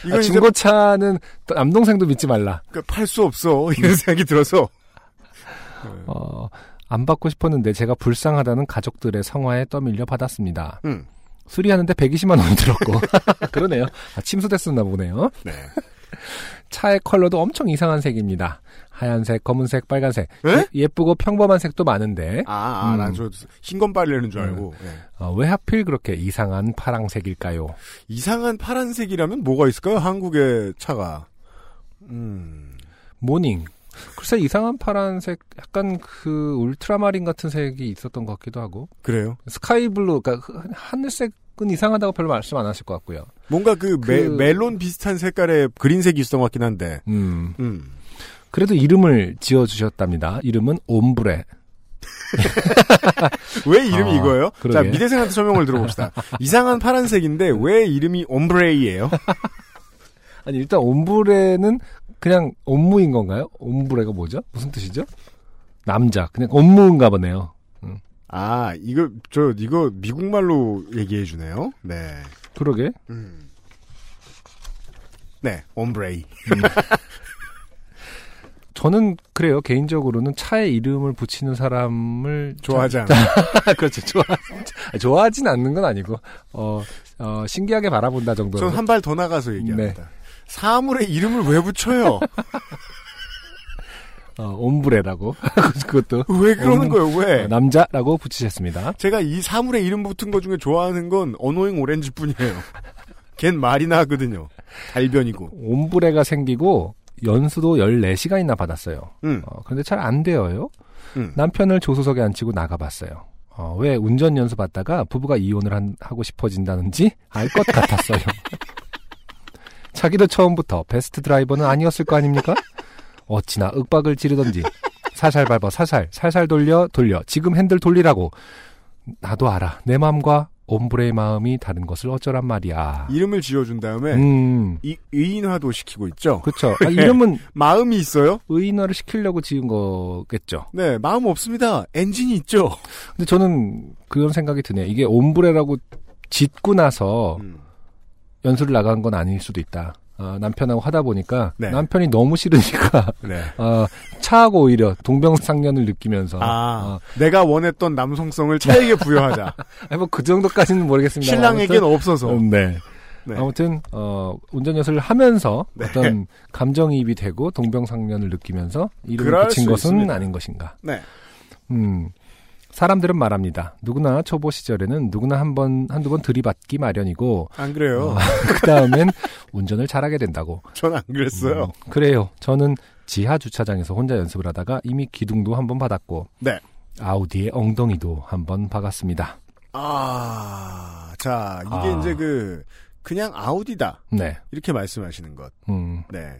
이건 아, 이제 중고차는 또 남동생도 믿지 말라. 팔수 없어. *laughs* 이런 생각이 들어서. 어, 안 받고 싶었는데 제가 불쌍하다는 가족들의 성화에 떠밀려 받았습니다. 음, 수리하는데 120만 원 들었고. *laughs* 그러네요. 아, 침수됐었나 보네요. 네. 차의 컬러도 엄청 이상한 색입니다. 하얀색, 검은색, 빨간색. 에? 예- 예쁘고 평범한 색도 많은데 아, 아, 음. 난저 흰건발이라는 줄 알고. 예. 어, 왜 하필 그렇게 이상한 파랑색일까요? 이상한 파란색이라면 뭐가 있을까요? 한국의 차가. 음. 모닝. 글쎄 이상한 파란색 약간 그 울트라마린 같은 색이 있었던 것 같기도 하고 그래요. sky blue 그러니까 그 하늘색은 이상하다고 별로 말씀 안 하실 것 같고요. 뭔가 그, 메, 그- 멜론 비슷한 색깔의 그린색이 있었던 것 같긴 한데. 음. 음. 그래도 이름을 지어 주셨답니다. 이름은 옴브레. *laughs* 왜 이름이 아, 이거예요? 그러게. 자, 미대생한테 설명을 들어봅시다. *laughs* 이상한 파란색인데 왜 이름이 옴브레이예요? *laughs* 아니 일단 옴브레는 그냥 업무인 건가요? 옴브레가 뭐죠? 무슨 뜻이죠? 남자 그냥 업무인가 보네요. 아, 이거, 저, 이거 미국말로 얘기해 주네요. 네. 그러게. 음. 네, 옴브레이. *laughs* 저는 그래요. 개인적으로는 차에 이름을 붙이는 사람을 좋아하지 않아. *laughs* 그렇죠. 좋아 좋아하진 않는 건 아니고 어, 어 신기하게 바라본다 정도. 전한발 더 나가서 얘기합니다. 사물의 이름을 왜 붙여요? 어, 옴브레라고 *laughs* 그것도 왜 그러는 옴- 거예요, 왜? 어, 남자라고 붙이셨습니다. 제가 이 사물의 이름 붙은 것 중에 좋아하는 건 어노잉 오렌지 뿐이에요. *laughs* 걘 말이나 하거든요. 달변이고. 옴브레가 생기고 연수도 14시간이나 받았어요. 음. 어, 그런데 잘 안 되어요. 음. 남편을 조수석에 앉히고 나가봤어요. 어, 왜 운전 연수 받다가 부부가 이혼을 한- 하고 싶어진다는지 알 것 같았어요. *laughs* 자기도 처음부터 베스트 드라이버는 아니었을 거 아닙니까? 어찌나 윽박을 지르던지 살살 밟아 살살 살살 돌려 돌려 지금 핸들 돌리라고 나도 알아 내 마음과 옴브레의 마음이 다른 것을 어쩌란 말이야. 이름을 지어준 다음에 음 이 의인화도 시키고 있죠. 그렇죠. 아, 이름은 마음이 있어요? 의인화를 시키려고 지은 거겠죠. 네, 마음 없습니다. 엔진이 있죠. 근데 저는 그런 생각이 드네요. 이게 옴브레라고 짓고 나서 음. 연수를 나간 건 아닐 수도 있다. 어, 남편하고 하다 보니까 네. 남편이 너무 싫으니까 *laughs* 네. 어, 차하고 오히려 동병상련을 느끼면서 아, 내가 원했던 남성성을 차에게 부여하자. *laughs* 어, 뭐그 정도까지는 모르겠습니다. 신랑에겐 없어서. 아무튼, 음, 네. 네. 아무튼 어, 운전 연수를 하면서 네. 어떤 감정이입이 되고 동병상련을 느끼면서 이름을 붙인 수 것은 있습니다. 아닌 것인가. 네. 음. 사람들은 말합니다. 누구나 초보 시절에는 누구나 한 번, 한두 번 들이받기 마련이고, 안 그래요. *laughs* 그 다음엔 운전을 잘하게 된다고. 전 안 그랬어요. 음, 그래요. 저는 지하 주차장에서 혼자 연습을 하다가 이미 기둥도 한 번 받았고, 네. 아우디의 엉덩이도 한 번 박았습니다. 아, 자, 이게 아. 이제 그, 그냥 아우디다. 네. 이렇게 말씀하시는 것. 음, 네.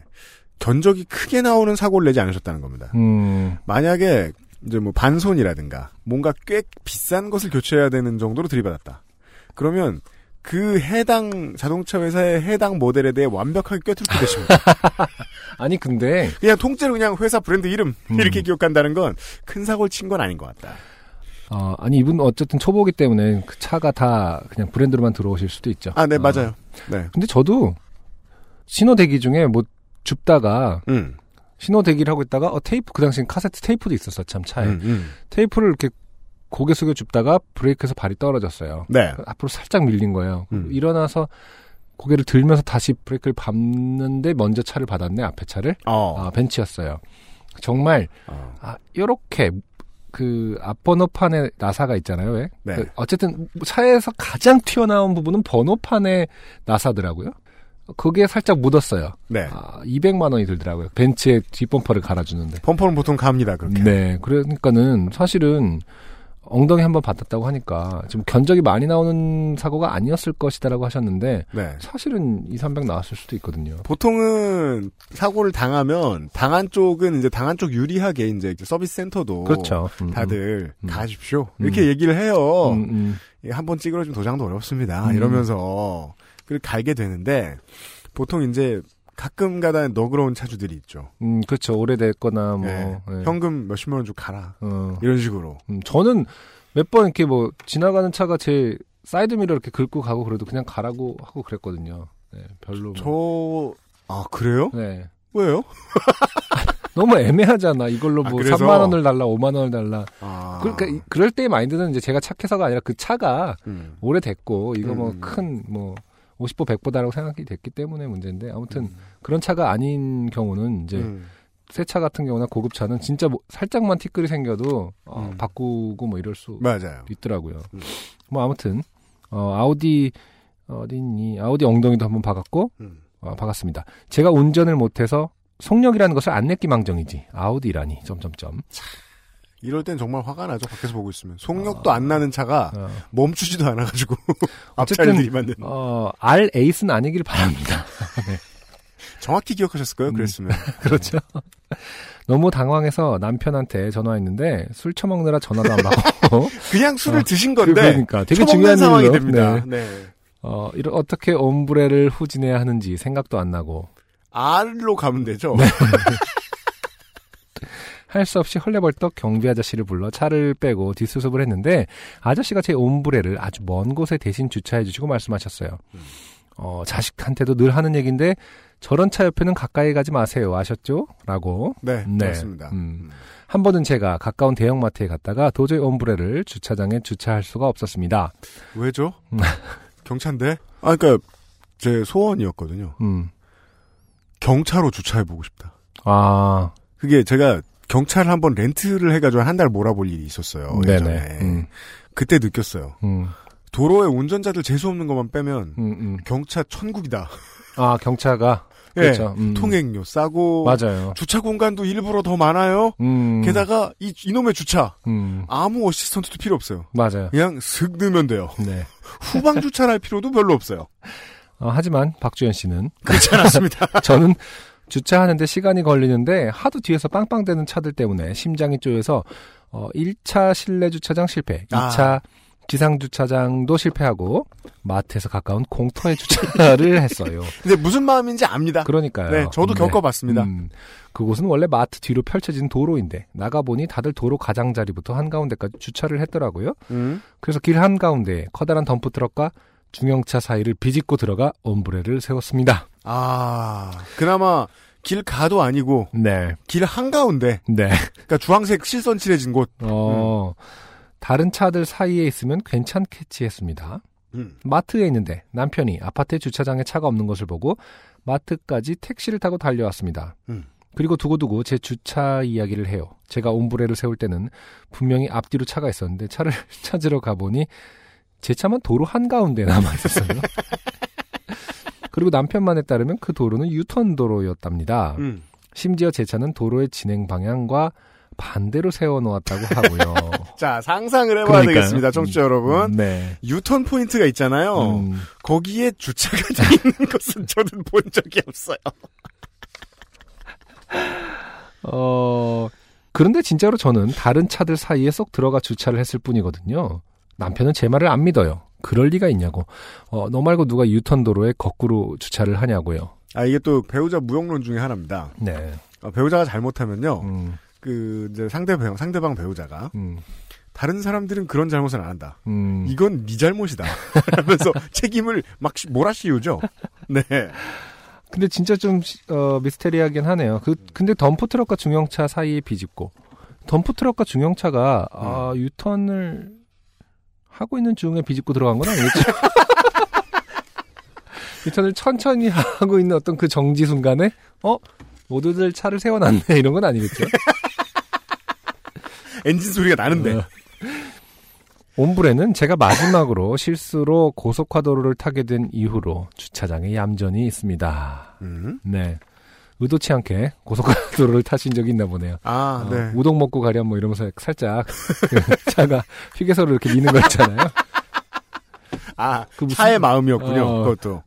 견적이 크게 나오는 사고를 내지 않으셨다는 겁니다. 음, 만약에, 이제 뭐 반손이라든가, 뭔가 꽤 비싼 것을 교체해야 되는 정도로 들이받았다. 그러면, 그 해당 자동차 회사의 해당 모델에 대해 완벽하게 꿰뚫게 되십니다. *laughs* 아니, 근데, 그냥 통째로 그냥 회사 브랜드 이름, 음. 이렇게 기억한다는 건 큰 사고를 친 건 아닌 것 같다. 어, 아니, 이분 어쨌든 초보기 때문에 그 차가 다 그냥 브랜드로만 들어오실 수도 있죠. 아, 네, 어. 맞아요. 네. 근데 저도 신호 대기 중에 뭐 줍다가 음. 신호 대기를 하고 있다가 어 테이프 그 당시엔 카세트 테이프도 있었어 참 차에 음, 음. 테이프를 이렇게 고개 숙여 줍다가 브레이크에서 발이 떨어졌어요. 네. 앞으로 살짝 밀린 거예요. 음. 일어나서 고개를 들면서 다시 브레이크를 밟는데 먼저 차를 받았네 앞에 차를 어. 아, 벤치였어요. 정말 어. 아 요렇게 그 앞번호판에 나사가 있잖아요. 왜? 네. 그 어쨌든 차에서 가장 튀어나온 부분은 번호판에 나사더라고요. 그게 살짝 묻었어요. 네. 아, 200만 원이 들더라고요. 벤츠의 뒷범퍼를 갈아주는데. 펌퍼는 보통 갑니다, 그렇게. 네, 그러니까는 사실은 엉덩이 한번 받았다고 하니까 좀 견적이 많이 나오는 사고가 아니었을 것이다라고 하셨는데 네. 사실은 2, 300 나왔을 수도 있거든요. 보통은 사고를 당하면 당한 쪽은 이제 당한 쪽 유리하게 이제 서비스 센터도 그렇죠. 음, 다들 음. 가십시오. 음. 이렇게 얘기를 해요. 음, 음. 한번 찌그러지면 도장도 어렵습니다. 음. 이러면서 갈게 되는데 보통 이제 가끔 가다 너그러운 차주들이 있죠. 음, 그렇죠. 오래됐거나 뭐 예. 예. 현금 몇십만 원 주고 가라. 어. 이런 식으로. 음, 저는 몇 번 이렇게 뭐 지나가는 차가 제 사이드 미러 이렇게 긁고 가고 그래도 그냥 가라고 하고 그랬거든요. 네, 별로. 뭐. 저, 아, 그래요? 네. 왜요? *laughs* 너무 애매하잖아. 이걸로 아, 뭐 그래서? 3만 원을 달라, 5만 원을 달라. 아. 그러니까 이- 그럴 때의 마인드는 이제 제가 착해서가 아니라 그 차가 음. 오래됐고 이거 뭐 음. 큰뭐 50보 100보다라고 생각이 됐기 때문에 문제인데 아무튼 음. 그런 차가 아닌 경우는 이제 음. 새차 같은 경우나 고급 차는 진짜 뭐 살짝만 티끌이 생겨도 어, 음. 바꾸고 뭐 이럴 수 맞아요. 있더라고요. 음. 뭐 아무튼 어, 아우디 어디니 아우디 엉덩이도 한번 박았고 음. 어, 박았습니다. 제가 운전을 못해서 속력이라는 것을 안 냈기 망정이지 아우디라니 점점점. 이럴 땐 정말 화가 나죠. 밖에서 보고 있으면. 속력도 안 나는 차가 어, 멈추지도 않아가지고 *laughs* 어쨌든, 들이받는. 어, R 에이스는 아니길 바랍니다. *laughs* 정확히 기억하셨을 거예요. 음. 그랬으면. *laughs* 그렇죠. 너무 당황해서 남편한테 전화했는데 술 처먹느라 전화도 안 받고. 그냥 술을 어, 드신 그- 건데 그러니까 되게 중요한 상황이 일로. 됩니다. 네. 네. 어, 이런 어떻게 옴브레를 후진해야 하는지 생각도 안 나고 R로 가면 되죠. 네. 할 수 없이 헐레벌떡 경비 아저씨를 불러 차를 빼고 뒷수습을 했는데 아저씨가 제 옴브레를 아주 먼 곳에 대신 주차해 주시고 말씀하셨어요. 어, 자식한테도 늘 하는 얘기인데 저런 차 옆에는 가까이 가지 마세요. 아셨죠? 라고. 네, 네. 맞습니다. 음. 한 번은 제가 가까운 대형마트에 갔다가 도저히 옴브레를 주차장에 주차할 수가 없었습니다. 왜죠? 음. *laughs* 경차인데? 아, 그니까, 제 소원이었거든요. 음. 경차로 주차해보고 싶다. 아, 그게 제가 경차를 한번 렌트를 해가지고 한 달 몰아볼 일이 있었어요. 예전에. 네네. 음, 그때 느꼈어요. 음, 도로에 운전자들 재수 없는 것만 빼면 음, 음. 경차 천국이다. 아, 경차가. *laughs* 예, 그렇죠. 음. 통행료 싸고 맞아요. 주차 공간도 일부러 더 많아요. 음. 게다가 이 이놈의 주차 음, 아무 어시스턴트도 필요 없어요. 맞아요. 그냥 슥 넣으면 돼요. 네. *laughs* 후방 주차를 할 필요도 별로 없어요. 어, 하지만 박주현 씨는 그렇지 않았습니다. *laughs* 저는 주차하는데 시간이 걸리는데 하도 뒤에서 빵빵대는 차들 때문에 심장이 쪼여서 어, 1차 실내 주차장 실패, 아. 2차 지상 주차장도 실패하고 마트에서 가까운 공터에 주차를 *laughs* 했어요. 근데 무슨 마음인지 압니다. 그러니까요. 네, 저도 네. 겪어봤습니다. 음, 그곳은 원래 마트 뒤로 펼쳐진 도로인데 나가 보니 다들 도로 가장자리부터 한 가운데까지 주차를 했더라고요. 음. 그래서 길 한 가운데 커다란 덤프 트럭과 중형차 사이를 비집고 들어가 옴브레를 세웠습니다. 아, 그나마 길 가도 아니고 네, 길 한가운데, 네. 그러니까 주황색 실선 칠해진 곳. 어, 다른 차들 사이에 있으면 괜찮겠지 했습니다. 음. 마트에 있는데 남편이 아파트 주차장에 차가 없는 것을 보고 마트까지 택시를 타고 달려왔습니다. 음. 그리고 두고두고 제 주차 이야기를 해요. 제가 옴브레를 세울 때는 분명히 앞뒤로 차가 있었는데 차를 *laughs* 찾으러 가보니 제 차만 도로 한가운데 남아 있었어요. *laughs* 그리고 남편만에 따르면 그 도로는 유턴 도로였답니다. 음. 심지어 제 차는 도로의 진행 방향과 반대로 세워놓았다고 하고요. *laughs* 자, 상상을 해봐야 그러니까요. 되겠습니다, 청취자 여러분. 네. 유턴 포인트가 있잖아요. 음, 거기에 주차가 돼 있는 것은 저는 본 적이 없어요. *laughs* 어, 그런데 진짜로 저는 다른 차들 사이에 쏙 들어가 주차를 했을 뿐이거든요. 남편은 제 말을 안 믿어요. 그럴 리가 있냐고. 어, 너 말고 누가 유턴 도로에 거꾸로 주차를 하냐고요. 아, 이게 또 배우자 무용론 중에 하나입니다. 네. 어, 배우자가 잘못하면요, 음, 그, 이제 상대 배우, 상대방 배우자가, 음, 다른 사람들은 그런 잘못을 안 한다. 음. 이건 네 잘못이다. *laughs* 하면서 책임을 막 시- 몰아씌우죠. 네. 근데 진짜 좀, 어, 미스테리하긴 하네요. 그, 근데 덤프 트럭과 중형차 사이에 비집고, 덤프 트럭과 중형차가, 아, 유턴을 하고 있는 중에 비집고 들어간 건 아니겠죠? *laughs* 유턴을 천천히 하고 있는 어떤 그 정지 순간에, 어? 모두들 차를 세워놨네. 이런 건 아니겠죠? *laughs* 엔진 소리가 나는데. 어. 옴브레는 제가 마지막으로 실수로 고속화도로를 타게 된 이후로 주차장에 얌전히 있습니다. 음. 네. 의도치 않게 고속화도로를 *laughs* 타신 적이 있나 보네요. 아, 어, 네. 우동 먹고 가렴 뭐 이러면서 살짝 *laughs* 차가 휴게소를 이렇게 미는 거 있잖아요. 아, 그 무슨- 차의 마음이었군요. 어. 그것도.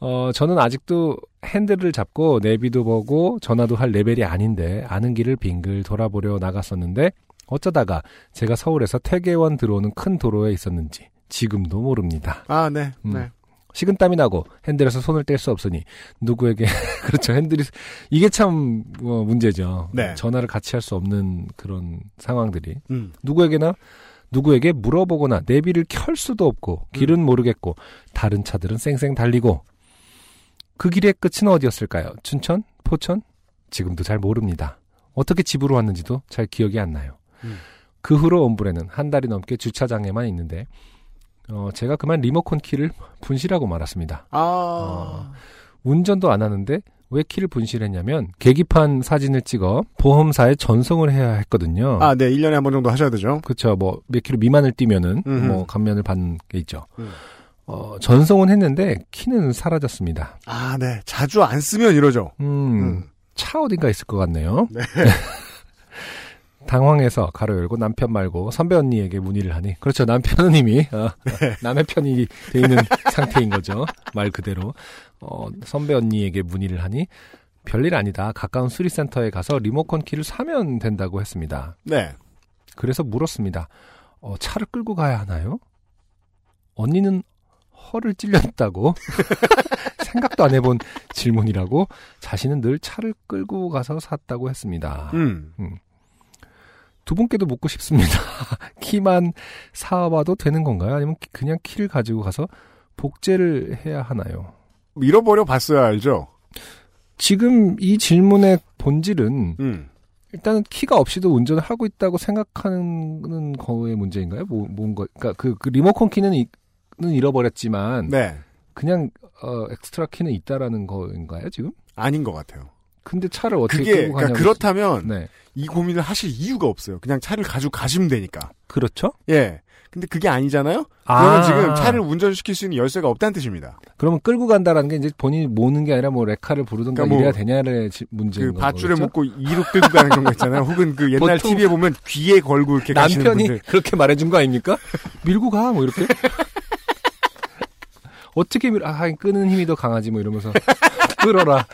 어, 저는 아직도 핸들을 잡고 내비도 보고 전화도 할 레벨이 아닌데 아는 길을 빙글 돌아보려 나갔었는데 어쩌다가 제가 서울에서 태계원 들어오는 큰 도로에 있었는지 지금도 모릅니다. 아, 네. 음. 네. 식은땀이 나고 핸들에서 손을 뗄 수 없으니 누구에게 *laughs* 그렇죠 핸들이 이게 참 어, 문제죠. 네. 전화를 같이 할 수 없는 그런 상황들이 음. 누구에게나 누구에게 물어보거나 내비를 켤 수도 없고 길은 모르겠고 다른 차들은 쌩쌩 달리고 그 길의 끝은 어디였을까요? 춘천? 포천? 지금도 잘 모릅니다. 어떻게 집으로 왔는지도 잘 기억이 안 나요. 음. 그 후로 엄브레는 한 달이 넘게 주차장에만 있는데 어, 제가 그만 리모컨 키를 분실하고 말았습니다. 아. 어. 운전도 안 하는데 왜 키를 분실했냐면 계기판 사진을 찍어 보험사에 전송을 해야 했거든요. 아, 네. 1년에 한 번 정도 하셔야 되죠. 그렇죠. 뭐 몇 킬로 미만을 뛰면은 음흠. 뭐 감면을 받는 게 있죠. 음. 어, 전송은 했는데 키는 사라졌습니다. 아, 네. 자주 안 쓰면 이러죠. 음, 음. 차 어딘가 있을 것 같네요. 네. *laughs* 당황해서 가로 열고 남편 말고 선배 언니에게 문의를 하니 그렇죠 남편은 이미 어, 네. 남의 편이 돼 있는 상태인 거죠 말 그대로 어, 선배 언니에게 문의를 하니 별일 아니다 가까운 수리센터에 가서 리모컨 키를 사면 된다고 했습니다 네. 그래서 물었습니다 어, 차를 끌고 가야 하나요? 언니는 허를 찔렸다고 *laughs* 생각도 안 해본 질문이라고 자신은 늘 차를 끌고 가서 샀다고 했습니다 음. 두 분께도 묻고 싶습니다. *laughs* 키만 사와도 되는 건가요? 아니면 키- 그냥 키를 가지고 가서 복제를 해야 하나요? 잃어버려 봤어야 알죠? 지금 이 질문의 본질은 음. 일단은 키가 없이도 운전을 하고 있다고 생각하는 거의 문제인가요? 뭐, 뭔가, 그러니까 그, 그 리모컨 키는 이- 는 잃어버렸지만 네. 그냥 어, 엑스트라 키는 있다라는 거인가요 지금? 아닌 것 같아요. 근데 차를 어떻게 그게, 끌고 가냐고 그러니까 그렇다면 네 이 고민을 하실 이유가 없어요. 그냥 차를 가지고 가시면 되니까. 그렇죠? 예. 근데 그게 아니잖아요? 아. 그러면 지금 차를 운전시킬 수 있는 열쇠가 없다는 뜻입니다. 그러면 끌고 간다라는 게 이제 본인이 모는 게 아니라 뭐 레카를 부르든가 그러니까 뭐 이래야 되냐의 지- 문제인 그 거죠. 밧줄에 묶고 이로 끌고 가는 경우 있잖아요. 혹은 그 옛날 TV에 보면 귀에 걸고 이렇게 가시는 남편이 분들. 그렇게 말해준 거 아닙니까? 밀고 가, 뭐 이렇게. *laughs* 어떻게 밀, 아, 끄는 힘이 더 강하지, 뭐 이러면서. *laughs* 끌어라.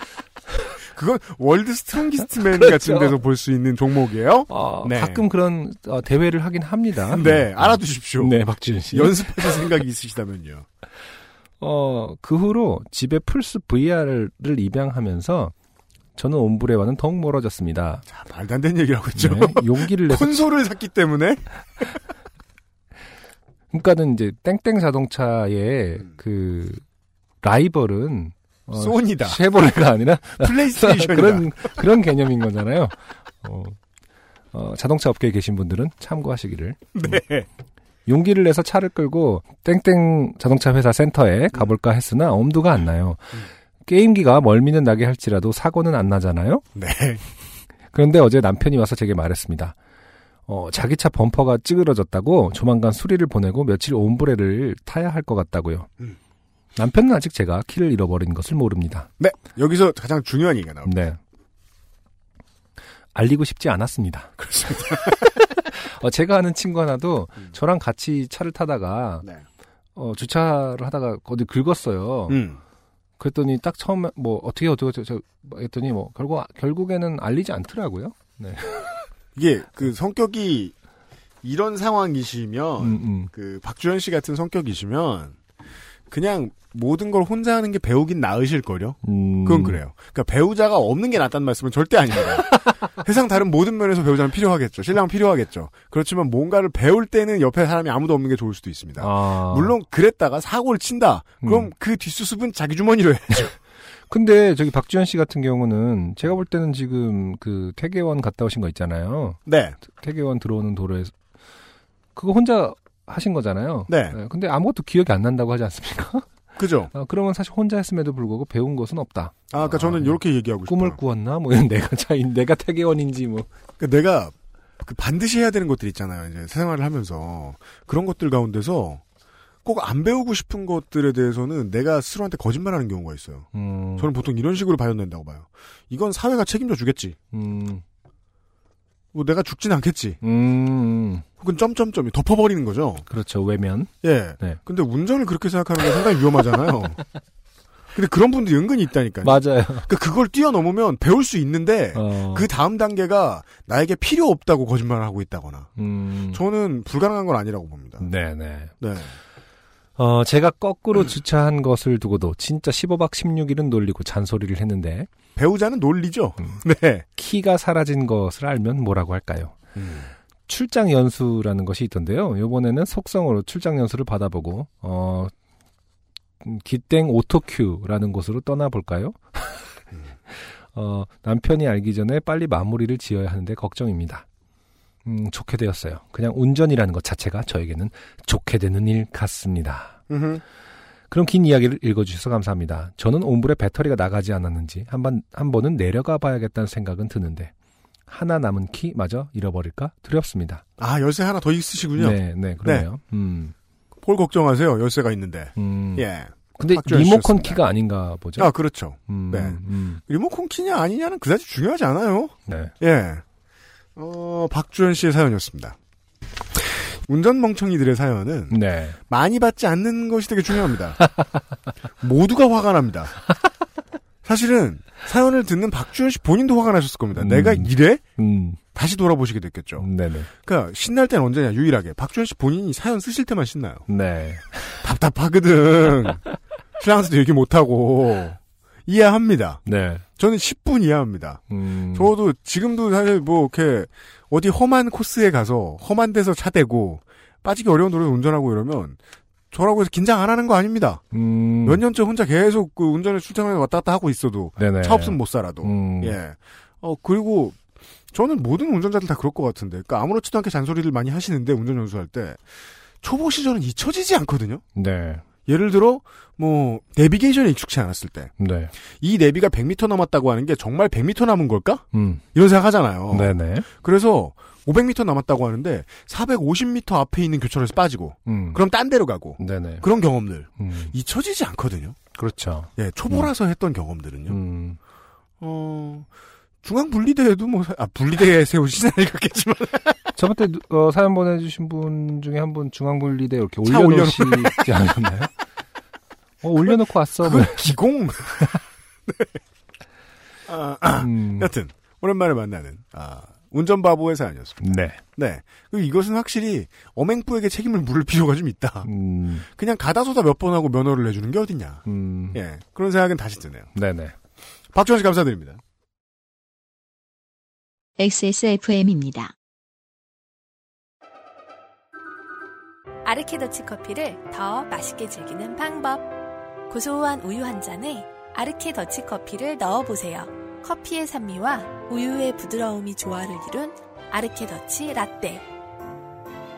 그건 World Strongest Man 그렇죠. 같은 데서 볼 수 있는 종목이에요. 어, 네. 가끔 그런 어, 대회를 하긴 합니다. *laughs* 네, 알아두십시오. 네, 박지윤 씨. 연습하실 생각이 있으시다면요. *laughs* 어, 그 후로 집에 플스 VR을 입양하면서 저는 옴브레와는 더욱 멀어졌습니다. 자, 말도 안 되는 얘기를 하고 있죠. 네, 용기를 내서 콘솔을 샀기 때문에 *laughs* 그러니까는 이제 땡땡 자동차의 음. 그 라이벌은 어, 소니다. 쉐보레가 아니라 *laughs* 플레이스테이션이다. 그런 그런 개념인 거잖아요. 어, 어, 자동차 업계에 계신 분들은 참고하시기를. 네. 용기를 내서 차를 끌고 땡땡 자동차 회사 센터에 가볼까 했으나 엄두가 안 나요. 음. 게임기가 멀미는 나게 할지라도 사고는 안 나잖아요. 네. 그런데 어제 남편이 와서 제게 말했습니다. 어, 자기 차 범퍼가 찌그러졌다고 조만간 수리를 보내고 며칠 옴브레를 타야 할 것 같다고요. 음. 남편은 아직 제가 키를 잃어버린 것을 모릅니다. 네. 여기서 가장 중요한 얘기가 나옵니다. 네. 알리고 싶지 않았습니다. 그렇습니다. *laughs* 어, 제가 아는 친구 하나도 음. 저랑 같이 차를 타다가 네. 어, 주차를 하다가 어디 긁었어요. 음. 그랬더니 딱 처음에 뭐 어떻게 어떻게 저, 저 했더니 뭐 결국 결국에는 알리지 않더라고요. *laughs* 이게 그 성격이 이런 상황이시면 음, 음. 그 박주현 씨 같은 성격이시면 그냥 모든 걸 혼자 하는 게 배우긴 나으실 거요. 음. 그건 그래요. 그러니까 배우자가 없는 게 낫다는 말씀은 절대 아닙니다. *laughs* 세상 다른 모든 면에서 배우자는 필요하겠죠. 신랑은 필요하겠죠. 그렇지만 뭔가를 배울 때는 옆에 사람이 아무도 없는 게 좋을 수도 있습니다. 아. 물론 그랬다가 사고를 친다. 그럼 음. 그 뒷수습은 자기 주머니로 해야죠. 근데 저기 박주현 씨 같은 경우는 제가 볼 때는 지금 그 태계원 갔다 오신 거 있잖아요. 네. 태계원 들어오는 도로에서 그거 혼자 하신 거잖아요. 네. 근데 아무것도 기억이 안 난다고 하지 않습니까? *laughs* 그죠. 아, 그러면 사실 혼자 했음에도 불구하고 배운 것은 없다. 아, 그러니까 저는 아, 이렇게 얘기하고 싶어요. 꿈을 꾸었나? 뭐 이런 내가 자 내가 태계원인지 뭐. 그러니까 내가 그 반드시 해야 되는 것들 있잖아요. 이제 생활을 하면서 그런 것들 가운데서 꼭 안 배우고 싶은 것들에 대해서는 내가 스스로한테 거짓말하는 경우가 있어요. 음, 저는 보통 이런 식으로 발현된다고 봐요. 이건 사회가 책임져 주겠지. 음, 뭐 내가 죽진 않겠지. 음, 혹은 점점점이 덮어버리는 거죠. 그렇죠. 외면. 예. 네. 근데 운전을 그렇게 생각하는 게 상당히 위험하잖아요. *laughs* 근데 그런 분들이 은근히 있다니까요. 맞아요. 그러니까 그걸 뛰어넘으면 배울 수 있는데 어, 그 다음 단계가 나에게 필요 없다고 거짓말을 하고 있다거나. 음, 저는 불가능한 건 아니라고 봅니다. 네네. 네. 어, 제가 거꾸로 주차한 것을 두고도 진짜 15박 16일은 놀리고 잔소리를 했는데 배우자는 논리죠. 음. 네. 키가 사라진 것을 알면 뭐라고 할까요? 출장 연수라는 것이 있던데요. 이번에는 속성으로 출장 연수를 받아보고 어 음, 기땡 오토큐라는 곳으로 떠나볼까요? *laughs* 어, 남편이 알기 전에 빨리 마무리를 지어야 하는데 걱정입니다. 음, 좋게 되었어요. 그냥 운전이라는 것 자체가 저에게는 좋게 되는 일 같습니다. 음흠. 그럼 긴 이야기를 읽어주셔서 감사합니다. 저는 온불에 배터리가 나가지 않았는지 한 번 한 번은 내려가 봐야겠다는 생각은 드는데 하나 남은 키 마저 잃어버릴까 두렵습니다. 아, 열쇠 하나 더 있으시군요. 네, 네, 그러네요. 음, 뭘 걱정하세요. 열쇠가 있는데. 음. 예. 근데 리모컨 씨였습니다. 키가 아닌가 보죠. 아, 그렇죠. 음, 네. 음, 리모컨 키냐 아니냐는 그다지 중요하지 않아요. 네. 예. 어, 박주현 씨의 사연이었습니다. 운전 멍청이들의 사연은 네. 많이 받지 않는 것이 되게 중요합니다. *laughs* 모두가 화가 납니다. 사실은 사연을 듣는 박주현 씨 본인도 화가 나셨을 겁니다. 음. 내가 이래? 음, 다시 돌아보시게 됐겠죠. 네네. 그러니까 신날 때는 언제냐 유일하게 박주현 씨 본인이 사연 쓰실 때만 신나요. 네. 답답하거든. *laughs* 신랑한테도 얘기 못하고 이해합니다. 네. 저는 10분 이해합니다. 음, 저도 지금도 사실 뭐 이렇게 어디 험한 코스에 가서 험한 데서 차 대고 빠지기 어려운 도로를 운전하고 이러면 저라고 해서 긴장 안 하는 거 아닙니다. 음, 몇 년째 혼자 계속 그 운전을 출장을 왔다 갔다 하고 있어도 네네. 차 없으면 못 살아도 음, 예. 어 그리고 저는 모든 운전자들 다 그럴 것 같은데 그러니까 아무렇지도 않게 잔소리를 많이 하시는데 운전 연수할 때 초보 시절은 잊혀지지 않거든요. 네. 예를 들어 뭐 내비게이션에 익숙치 않았을 때이 네. 내비가 100m 남았다고 하는 게 정말 100m 남은 걸까? 음, 이런 생각하잖아요. 네네. 그래서 500m 남았다고 하는데 450m 앞에 있는 교차로에서 빠지고 음, 그럼 딴 데로 가고 네네. 그런 경험들 음, 잊혀지지 않거든요. 그렇죠. 예, 초보라서 했던 경험들은요. 음, 어 중앙 분리대에도 뭐 아 분리대에 세우시진 않겠지만 *laughs* 저번 때 누- 어, 사연 보내주신 분 중에 한 분 중앙분리대 이렇게 차 올려놓으시지 않았나요? 어, 올려놓고 왔어. 뭐. 그건 기공. 네. *laughs* 아, 아, 음, 여튼 오랜만에 만나는 아, 운전 바보의 사연이었습니다. 네. 네. 그리고 이것은 확실히 어맹부에게 책임을 물을 필요가 좀 있다. 음, 그냥 가다소다 몇 번 하고 면허를 내주는 게 어딨냐. 음, 예. 그런 생각은 다시 드네요. 네네. 박주원 씨 감사드립니다. XSFM입니다. 아르케더치 커피를 더 맛있게 즐기는 방법. 고소한 우유 한 잔에 아르케더치 커피를 넣어보세요. 커피의 산미와 우유의 부드러움이 조화를 이룬 아르케더치 라떼.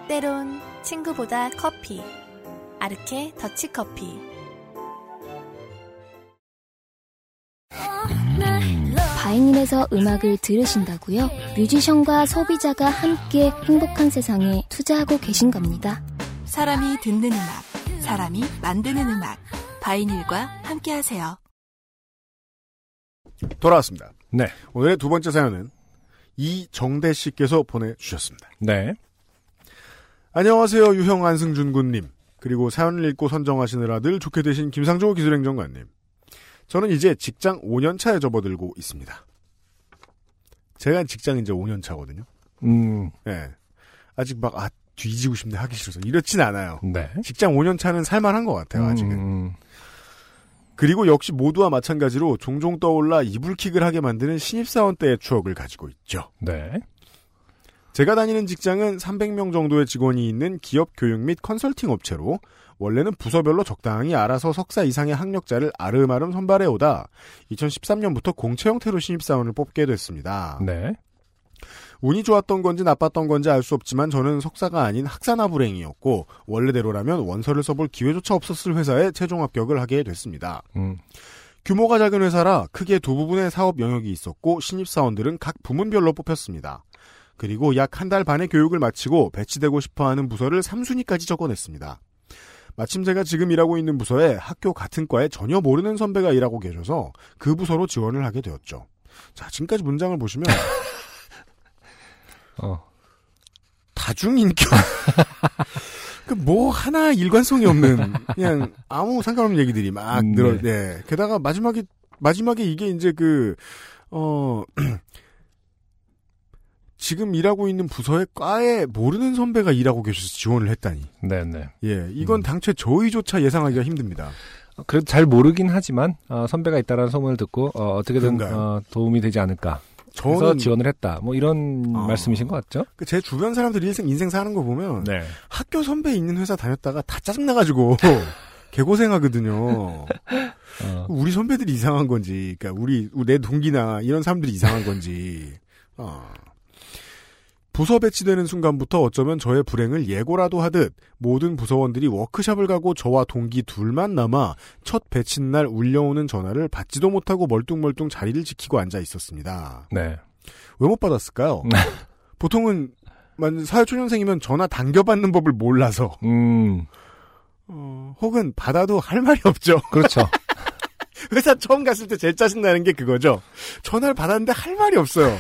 때론 친구보다 커피. 아르케 더치 커피. 바이닐에서 음악을 들으신다고요? 뮤지션과 소비자가 함께 행복한 세상에 투자하고 계신 겁니다. 사람이 듣는 음악, 사람이 만드는 음악. 바이닐과 함께하세요. 돌아왔습니다. 네. 오늘의 두 번째 사연은 이정대 씨께서 보내주셨습니다. 네. 안녕하세요, 유형 안승준 군님. 그리고 사연을 읽고 선정하시느라 늘 좋게 되신 김상조 기술행정관님. 저는 이제 직장 5년 차에 접어들고 있습니다. 제가 직장 이제 5년 차거든요. 음, 예. 아직 막, 아, 뒤지고 싶네, 하기 싫어서. 이렇진 않아요. 네. 직장 5년 차는 살만한 것 같아요, 아직은. 음, 그리고 역시 모두와 마찬가지로 종종 떠올라 이불킥을 하게 만드는 신입사원 때의 추억을 가지고 있죠. 네. 제가 다니는 직장은 300명 정도의 직원이 있는 기업 교육 및 컨설팅 업체로 원래는 부서별로 적당히 알아서 석사 이상의 학력자를 아름아름 선발해 오다 2013년부터 공채 형태로 신입사원을 뽑게 됐습니다. 네. 운이 좋았던 건지 나빴던 건지 알 수 없지만 저는 석사가 아닌 학사나 불행이었고 원래대로라면 원서를 써볼 기회조차 없었을 회사에 최종 합격을 하게 됐습니다. 음, 규모가 작은 회사라 크게 두 부분의 사업 영역이 있었고 신입사원들은 각 부문별로 뽑혔습니다. 그리고 약 한 달 반의 교육을 마치고 배치되고 싶어하는 부서를 3순위까지 적어냈습니다. 마침 제가 지금 일하고 있는 부서에 학교 같은 과에 전혀 모르는 선배가 일하고 계셔서 그 부서로 지원을 하게 되었죠. 자, 지금까지 문장을 보시면 *laughs* 어. 다중인격. *laughs* 그 뭐 하나 일관성이 없는 *laughs* 그냥 아무 상관없는 얘기들이 막 네. 늘어. 네. 게다가 마지막에 마지막에 이게 이제 그 어. *clears throat* 지금 일하고 있는 부서의 과에 모르는 선배가 일하고 계셔서 지원을 했다니. 네네. 예, 이건 음. 당최 저희조차 예상하기가 힘듭니다. 그래도 잘 모르긴 하지만 어, 선배가 있다라는 소문을 듣고 어, 어떻게든 그런가요? 어, 도움이 되지 않을까. 그래서 저는 지원을 했다. 뭐 이런 아. 말씀이신 것 같죠? 그제 주변 사람들이 인생, 인생 사는 거 보면 네. 학교 선배 있는 회사 다녔다가 다 짜증 나가지고 *laughs* 개고생하거든요. 어, 우리 선배들이 이상한 건지, 그러니까 우리 내 동기나 이런 사람들이 이상한 건지. 어. 부서 배치되는 순간부터 어쩌면 저의 불행을 예고라도 하듯 모든 부서원들이 워크숍을 가고 저와 동기 둘만 남아 첫 배친 날 울려오는 전화를 받지도 못하고 멀뚱멀뚱 자리를 지키고 앉아 있었습니다. 네. 왜 못 받았을까요? 보통은 만 사회초년생이면 전화 당겨받는 법을 몰라서 음, 어, 혹은 받아도 할 말이 없죠. 그렇죠. *laughs* 회사 처음 갔을 때 제일 짜증나는 게 그거죠. 전화를 받았는데 할 말이 없어요.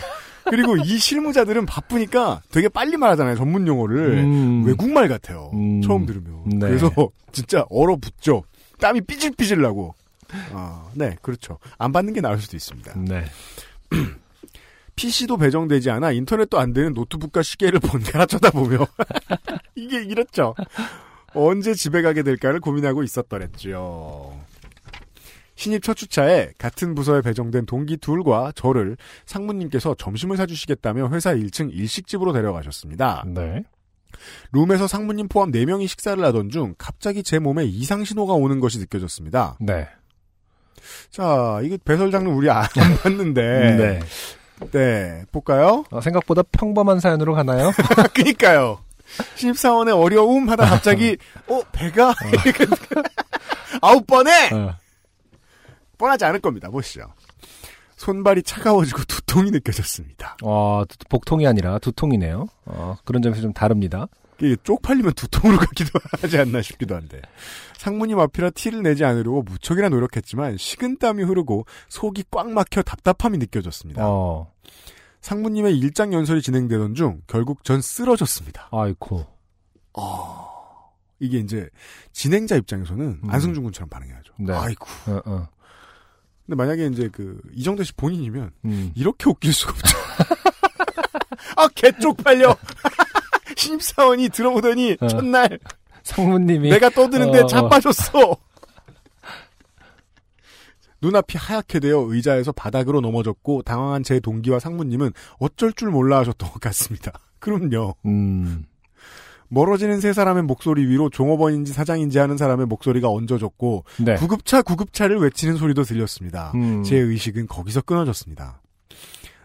그리고 이 실무자들은 바쁘니까 되게 빨리 말하잖아요. 전문 용어를. 음. 외국말 같아요. 음. 처음 들으면. 네. 그래서 진짜 얼어붙죠. 땀이 삐질삐질 나고. 아, 네, 그렇죠. 안 받는 게 나을 수도 있습니다. 네. *clears throat* PC도 배정되지 않아 인터넷도 안 되는 노트북과 시계를 *laughs* 번갈아 쳐다보며 *laughs* 이게 이렇죠. 언제 집에 가게 될까를 고민하고 있었더랬죠. 신입 첫 주차에 같은 부서에 배정된 동기 둘과 저를 상무님께서 점심을 사주시겠다며 회사 1층 일식집으로 데려가셨습니다. 네. 룸에서 상무님 포함 4명이 식사를 하던 중 갑자기 제 몸에 이상 신호가 오는 것이 느껴졌습니다. 네. 자, 이게 배설 장르 우리 안 *laughs* 봤는데. 네. 네, 볼까요? 어, 생각보다 평범한 사연으로 가나요? *laughs* 그니까요. 신입사원의 어려움 하다 갑자기, *laughs* 어, 배가? 아홉 번에! 어. 뻔하지 않을 겁니다. 보시죠. 손발이 차가워지고 두통이 느껴졌습니다. 어, 두- 복통이 아니라 두통이네요. 어, 그런 점에서 좀 다릅니다. 이게 쪽팔리면 두통으로 *laughs* 가기도 하지 않나 싶기도 한데. 상무님 앞이라 티를 내지 않으려고 무척이나 노력했지만 식은땀이 흐르고 속이 꽉 막혀 답답함이 느껴졌습니다. 어, 상무님의 일장 연설이 진행되던 중 결국 전 쓰러졌습니다. 아이고. 이게 이제 진행자 입장에서는 음. 안승준 군처럼 반응해야죠. 네. 아이고. 어, 어. 근데 만약에 이제 그 이정대 씨 본인이면 음. 이렇게 웃길 수가 없죠. *laughs* 아, 개 쪽팔려. 신입사원이 *laughs* 들어오더니 어. 첫날 상무님이 내가 떠드는데 어, 어. 자빠졌어. *laughs* 눈앞이 하얗게 되어 의자에서 바닥으로 넘어졌고 당황한 제 동기와 상무님은 어쩔 줄 몰라 하셨던 것 같습니다. 그럼요. 음. 멀어지는 세 사람의 목소리 위로 종업원인지 사장인지 하는 사람의 목소리가 얹어졌고 네. 구급차 구급차를 외치는 소리도 들렸습니다. 음. 제 의식은 거기서 끊어졌습니다.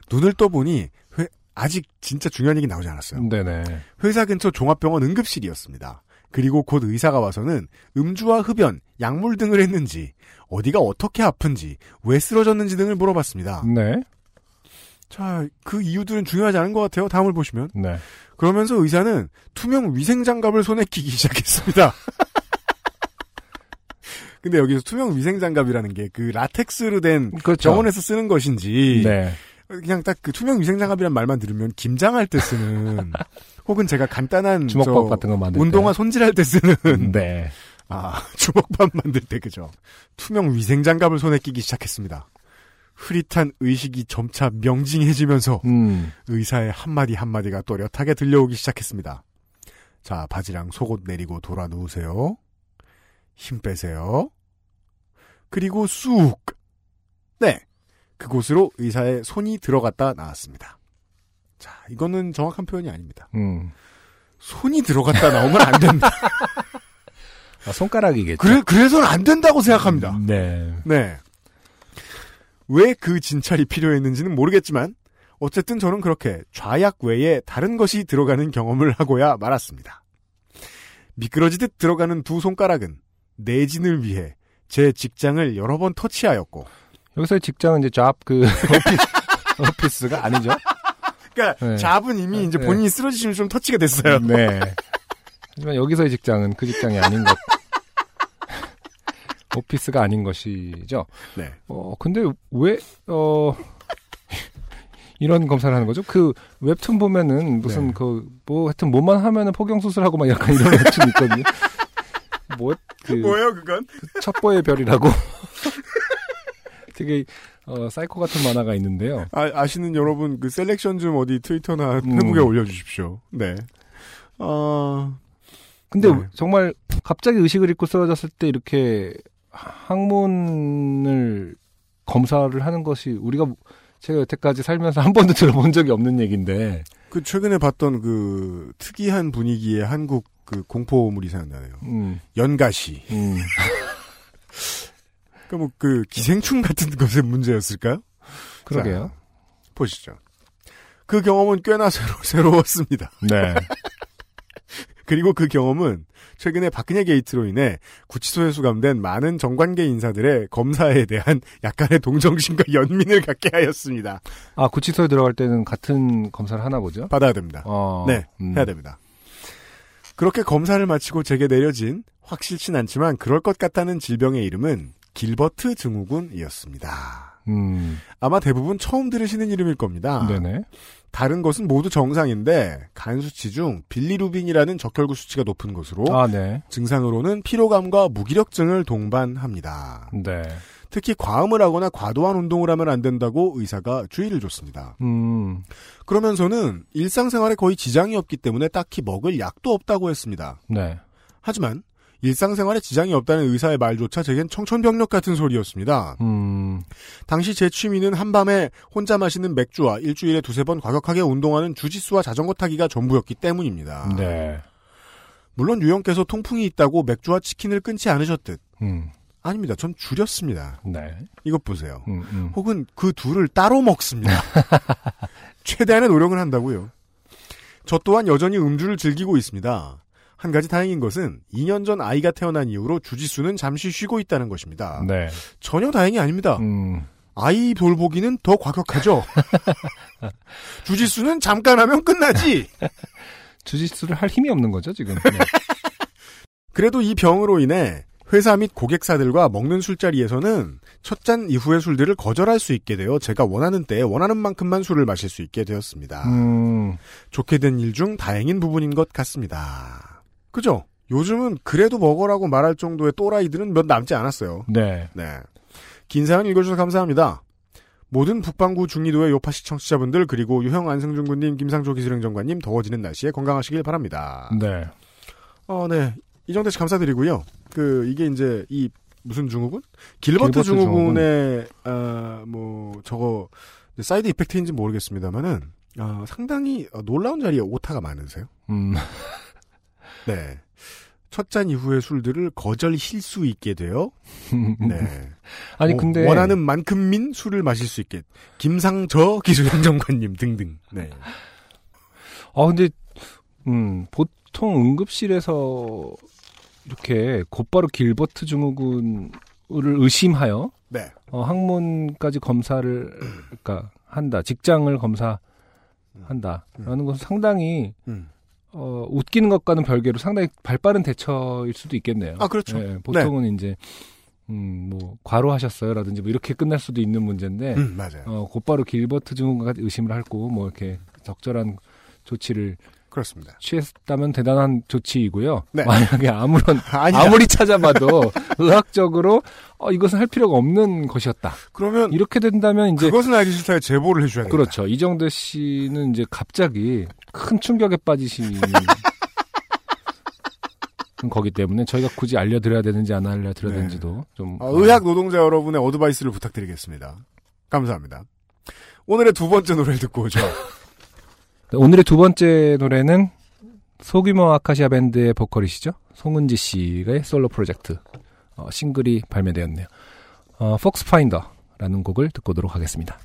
눈을 떠보니 회- 아직 진짜 중요한 얘기 나오지 않았어요. 네네. 회사 근처 종합병원 응급실이었습니다. 그리고 곧 의사가 와서는 음주와 흡연, 약물 등을 했는지, 어디가 어떻게 아픈지, 왜 쓰러졌는지 등을 물어봤습니다. 네. 자, 그 이유들은 중요하지 않은 것 같아요. 다음을 보시면. 네. 그러면서 의사는 투명 위생 장갑을 손에 끼기 *laughs* 시작했습니다. *laughs* 근데 여기서 투명 위생 장갑이라는 게 그 라텍스로 된 그렇죠. 병원에서 쓰는 것인지 네. 그냥 딱 그 투명 위생 장갑이란 말만 들으면 김장할 때 쓰는 *laughs* 혹은 제가 간단한 주먹밥 저 같은 거 만들 운동화 손질할 때 쓰는 때. 네. 아 주먹밥 만들 때 그죠 투명 위생 장갑을 손에 끼기 시작했습니다. 흐릿한 의식이 점차 명징해지면서 음. 의사의 한마디 한마디가 또렷하게 들려오기 시작했습니다. 자, 바지랑 속옷 내리고 돌아 누우세요. 힘 빼세요. 그리고 쑥! 네. 그곳으로 의사의 손이 들어갔다 나왔습니다. 자, 이거는 정확한 표현이 아닙니다. 음. 손이 들어갔다 나오면 안 된다. *laughs* 아, 손가락이겠죠. 그래, 그래서는 안 된다고 생각합니다. 네. 네. 왜 그 진찰이 필요했는지는 모르겠지만 어쨌든 저는 그렇게 좌약 외에 다른 것이 들어가는 경험을 하고야 말았습니다. 미끄러지듯 들어가는 두 손가락은 내진을 위해 제 직장을 여러 번 터치하였고 여기서 직장은 이제 잡그 *laughs* 오피스, 오피스 가 아니죠. 그러니까 네. 잡은 이미 이제 네. 본인이 쓰러지시면 좀 터치가 됐어요. 네. 하지만 여기서의 직장은 그 직장이 아닌 것. 오피스가 아닌 것이죠. 네. 어, 근데 왜, 어, 이런 검사를 하는 거죠? 그 웹툰 보면은 무슨 네. 그, 뭐 하여튼 뭐만 하면은 포경수술하고 막 약간 이런 웹툰 있거든요. 뭐, 그, 뭐예요, 그건? 첩보의 별이라고. 되게, 어, 사이코 같은 만화가 있는데요. 아, 아시는 여러분, 그 selection 좀 어디 트위터나 음. 페북에 올려주십시오. 네. 어, 근데 네. 정말 갑자기 의식을 잃고 쓰러졌을 때 이렇게 항문을 검사를 하는 것이 우리가 제가 여태까지 살면서 한 번도 들어본 적이 없는 얘기인데. 그 최근에 봤던 그 특이한 분위기의 한국 그 공포물이 생각나네요. 음, 연가시. 음. *laughs* 그러니까 뭐 그 기생충 같은 것의 문제였을까요? 그러게요. 보시죠. 그 경험은 꽤나 *laughs* 새로, 새로웠습니다. 네. *laughs* 그리고 그 경험은 최근에 박근혜 게이트로 인해 구치소에 수감된 많은 정관계 인사들의 검사에 대한 약간의 동정심과 *laughs* 연민을 갖게 하였습니다. 아, 구치소에 들어갈 때는 같은 검사를 하나 보죠? 받아야 됩니다. 어, 네, 음. 해야 됩니다. 그렇게 검사를 마치고 제게 내려진 확실치 않지만 그럴 것 같다는 질병의 이름은 길버트 증후군이었습니다. 음, 아마 대부분 처음 들으시는 이름일 겁니다. 네네. 다른 것은 모두 정상인데 간 수치 중 빌리루빈이라는 적혈구 수치가 높은 것으로 아, 네. 증상으로는 피로감과 무기력증을 동반합니다. 네. 특히 과음을 하거나 과도한 운동을 하면 안 된다고 의사가 주의를 줬습니다. 음, 그러면서는 일상생활에 거의 지장이 없기 때문에 딱히 먹을 약도 없다고 했습니다. 네. 하지만 일상생활에 지장이 없다는 의사의 말조차 제겐 청천벽력 같은 소리였습니다. 음, 당시 제 취미는 한밤에 혼자 마시는 맥주와 일주일에 두세 번 과격하게 운동하는 주짓수와 자전거 타기가 전부였기 때문입니다. 네. 물론 유형께서 통풍이 있다고 맥주와 치킨을 끊지 않으셨듯 음, 아닙니다. 전 줄였습니다. 네. 이것 보세요. 음, 음. 혹은 그 둘을 따로 먹습니다. *laughs* 최대한의 노력을 한다고요. 저 또한 여전히 음주를 즐기고 있습니다. 한 가지 다행인 것은 2년 전 아이가 태어난 이후로 주짓수는 잠시 쉬고 있다는 것입니다. 네. 전혀 다행이 아닙니다. 음, 아이 돌보기는 더 과격하죠. *laughs* 주짓수는 잠깐 하면 끝나지. *laughs* 주짓수를 할 힘이 없는 거죠, 지금. 네. *laughs* 그래도 이 병으로 인해 회사 및 고객사들과 먹는 술자리에서는 첫 잔 이후의 술들을 거절할 수 있게 되어 제가 원하는 때에 원하는 만큼만 술을 마실 수 있게 되었습니다. 음, 좋게 된 일 중 다행인 부분인 것 같습니다. 그죠? 요즘은 그래도 먹어라고 말할 정도의 또라이들은 몇 남지 않았어요. 네. 네. 긴 사연 읽어주셔서 감사합니다. 모든 북방구 중리도의 요파시 청취자분들 그리고 유형 안승준 군님, 김상조 기술행정관님 더워지는 날씨에 건강하시길 바랍니다. 네. 어, 네. 이정대 씨 감사드리고요. 그 이게 이제 이 무슨 증후군? 길버트, 길버트 증후군의 아, 뭐 저거 side effect인지 모르겠습니다만은 아, 상당히 어, 놀라운 자리에 오타가 많으세요. 음, 네. 첫 잔 이후의 술들을 거절 힐 수 있게 되어 네. *laughs* 아니, 어, 근데. 원하는 만큼 민 술을 마실 수 있게 김상저 기술행정관님 등등. 네. 아, 근데, 음, 보통 응급실에서 이렇게 곧바로 길버트 증후군을 의심하여, 네. 어, 항문까지 검사를, 그러니까, 한다. 직장을 검사한다. 라는 것은 상당히, 음. 어, 웃기는 것과는 별개로 상당히 발빠른 대처일 수도 있겠네요. 아, 그렇죠. 예, 보통은 이제, 음, 뭐, 과로하셨어요 라든지 뭐 이렇게 끝날 수도 있는 문제인데, 음, 맞아요. 어, 곧바로 길버트 증후군까지 의심을 하고, 뭐 이렇게 적절한 조치를 그렇습니다. 취했다면 대단한 조치이고요. 네. *laughs* 만약에 아무런. *laughs* 아무리 찾아봐도 *laughs* 의학적으로 어, 이것은 할 필요가 없는 것이었다. 그러면 이렇게 된다면 이제 그것은 알기 싫다에 제보를 해줘야 됩니다. 그렇죠. 이정대 씨는 이제 갑자기 큰 충격에 빠지시는 거기 때문에 저희가 굳이 알려드려야 되는지 안 알려드려야 네. 되는지도 좀 어, 의학 노동자 여러분의 어드바이스를 부탁드리겠습니다. 감사합니다. 오늘의 두 번째 노래를 듣고 오죠. *laughs* 네, 오늘의 두 번째 노래는 소규모 아카시아 밴드의 보컬이시죠. 송은지 씨의 솔로 프로젝트 어, 싱글이 발매되었네요. 어, 폭스 파인더라는 곡을 듣고 오도록 하겠습니다.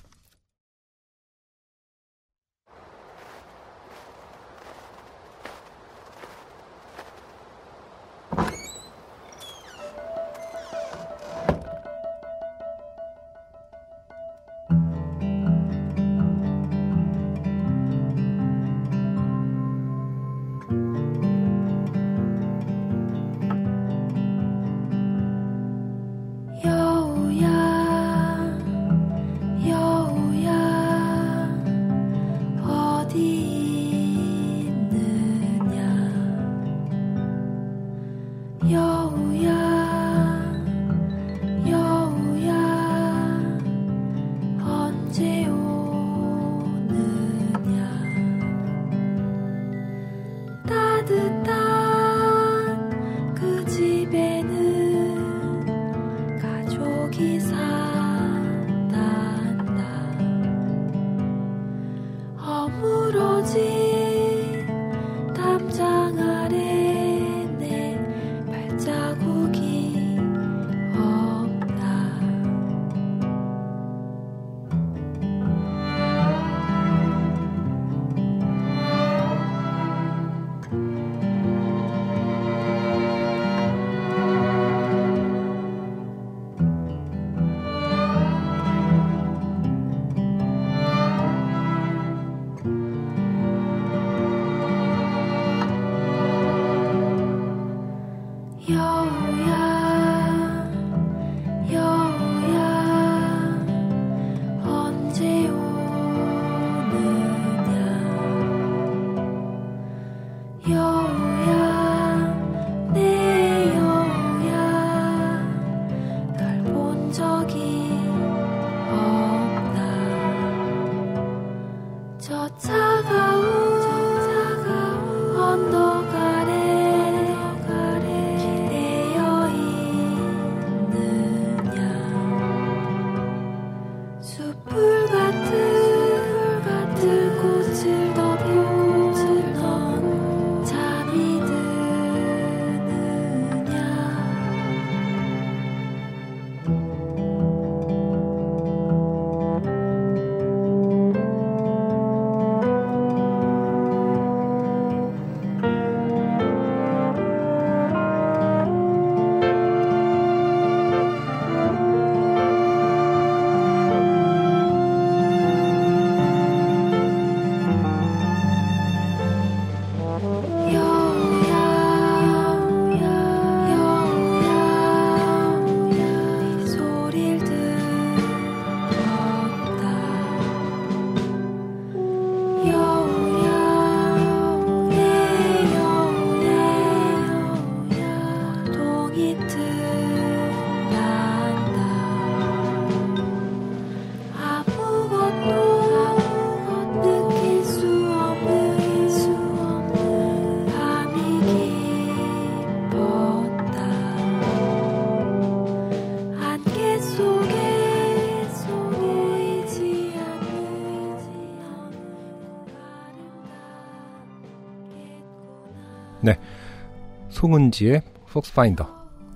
송은지의 폭스파인더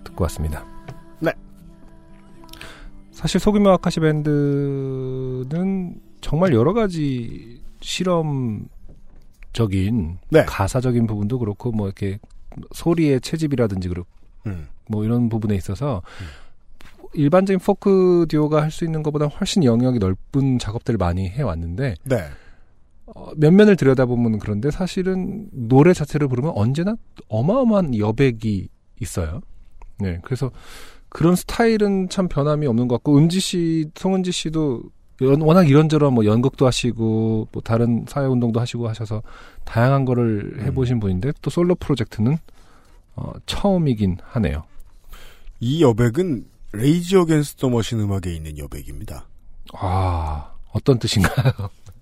듣고 왔습니다. 네. 사실 소규모 아카시 밴드는 정말 여러 가지 실험적인 네. 가사적인 부분도 그렇고 뭐 이렇게 소리의 채집이라든지 그렇고 음. 뭐 이런 부분에 있어서 일반적인 포크 듀오가 할 수 있는 것보다 훨씬 영역이 넓은 작업들을 많이 해왔는데 네. 어, 면면을 들여다보면 그런데 사실은 노래 자체를 부르면 언제나 어마어마한 여백이 있어요. 네, 그래서 그런 스타일은 참 변함이 없는 것 같고 은지 씨, 송은지 씨도 연- 워낙 이런저런 뭐 연극도 하시고 뭐 다른 사회 운동도 하시고 하셔서 다양한 거를 해보신 분인데 또 솔로 프로젝트는 어, 처음이긴 하네요. 이 여백은 레이지 어겐스트 더 머신 음악에 있는 여백입니다. 아 어떤 뜻인가요?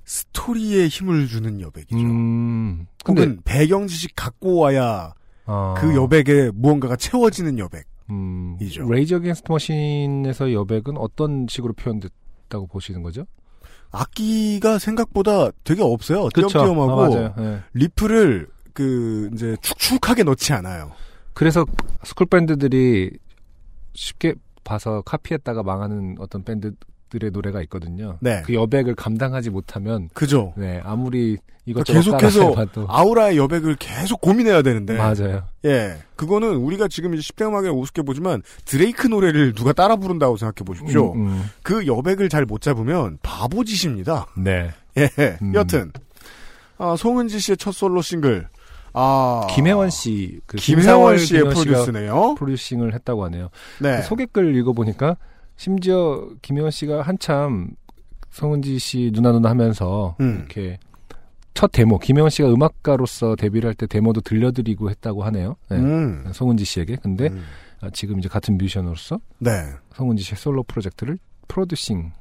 스토리에 힘을 주는 여백이죠. 음, 근데 혹은 배경 지식 갖고 와야 아, 그 여백에 무언가가 채워지는 여백. 음, 이죠. Rage Against Machine에서 여백은 어떤 식으로 표현됐다고 보시는 거죠? 악기가 생각보다 되게 없어요. 띄엄띄엄하고 아. 예. riff를 그 이제 촘촘하게 넣지 않아요. 그래서 school 밴드들이 쉽게 봐서 카피했다가 망하는 어떤 밴드 들의 노래가 있거든요. 네. 그 여백을 감당하지 못하면 그죠. 네 아무리 그러니까 이것저것 계속해서 따라해봐도 아우라의 여백을 계속 고민해야 되는데. 맞아요. 예. 그거는 우리가 지금 이제 10대 음악에 우습게 보지만 드레이크 노래를 누가 따라 부른다고 생각해 보십시오. 음, 음. 그 여백을 잘 못 잡으면 바보짓입니다. 네. 예. 음. 여튼 아, 송은지 씨의 첫 솔로 싱글. 아. 김해원 씨, 그 김해원 씨의 produce네요. producing을 했다고 하네요. 네. 소개글 읽어보니까 심지어 김해원 씨가 한참 송은지 씨 누나 누나 하면서 음. 이렇게 첫 데모 김해원 씨가 음악가로서 데뷔를 할 때 데모도 들려드리고 했다고 하네요. 네. 음. 송은지 씨에게. 근데 음. 아, 지금 이제 같은 뮤지션으로서 네. 송은지 씨의 솔로 프로젝트를 producing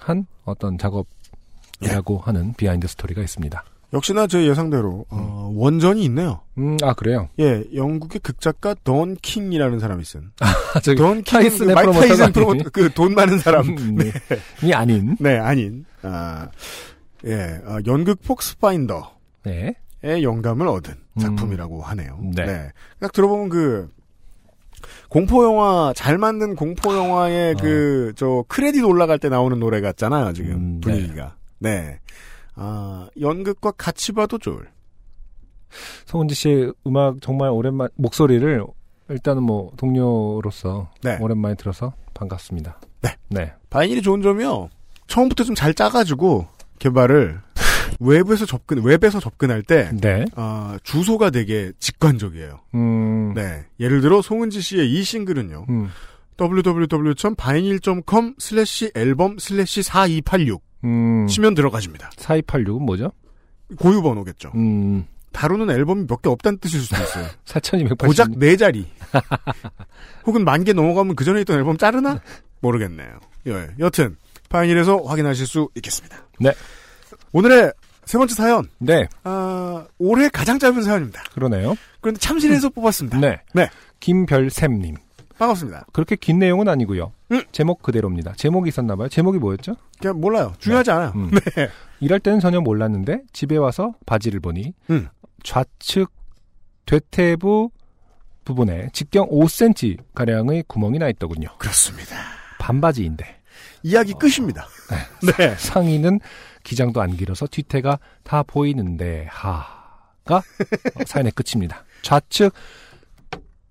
한 어떤 작업이라고 예. 하는 behind story가 있습니다. 역시나 제 예상대로 어, 원전이 있네요. 음, 아 그래요? 예, 영국의 극작가 던 킹이라는 사람이 쓴. *laughs* 아, 저기 던 타이슨의 킹, 마이크 타이슨 프로모터, 그돈 많은 사람. 음, 네. *laughs* 이 아닌. 네, 아닌. 아, 예, 아, 연극 폭스파인더의 네. 영감을 얻은 음. 작품이라고 하네요. 네. 딱 들어보면 그, 공포 영화, 잘 만든 공포 영화의 어. 그, 저, 크레딧 올라갈 때 나오는 노래 같잖아요, 지금. 음, 분위기가. 네. 아, 연극과 같이 봐도 좋을. 송은지 씨의 음악 정말 오랜만 목소리를 일단은 뭐 동료로서 네. 오랜만에 들어서 반갑습니다. 네. 네. 바이닐이 좋은 점이요. 처음부터 좀 잘 짜가지고, 개발을, *laughs* 웹에서 접근, 웹에서 접근할 때, 네. 아, 주소가 되게 직관적이에요. 음. 네. 예를 들어, 송은지 씨의 이 싱글은요. 음. www.vinyl.com 슬래시 앨범 슬래시 4286 음. 치면 들어가집니다. 4286은 뭐죠? 고유 번호겠죠. 음. 다루는 앨범이 몇 개 없다는 뜻일 수도 있어요. *laughs* 4280. 고작 네 자리. 혹은 만 개 넘어가면 그 전에 있던 앨범 자르나? 모르겠네요. 예. 여튼 파이닐에서 확인하실 수 있겠습니다. 네. 오늘의 세 번째 사연. 네. 아, 올해 가장 짧은 사연입니다. 그러네요. 그런데 참신해서 뽑았습니다. 네. 네. 김별샘님. 반갑습니다. 그렇게 긴 내용은 아니고요. 음. 제목 그대로입니다. 제목이 있었나 봐요. 제목이 뭐였죠? 그냥 몰라요. 중요하지 않아요. 음. 네. 일할 때는 전혀 몰랐는데 집에 와서 바지를 보니 음. 좌측 대퇴부 부분에 직경 5cm 가량의 구멍이 나 있더군요. 그렇습니다. 반바지인데 이야기 끝입니다. 네. *laughs* 상의는 기장도 안 길어서 뒤태가 다 보이는데 하가 어, 사연의 끝입니다. 좌측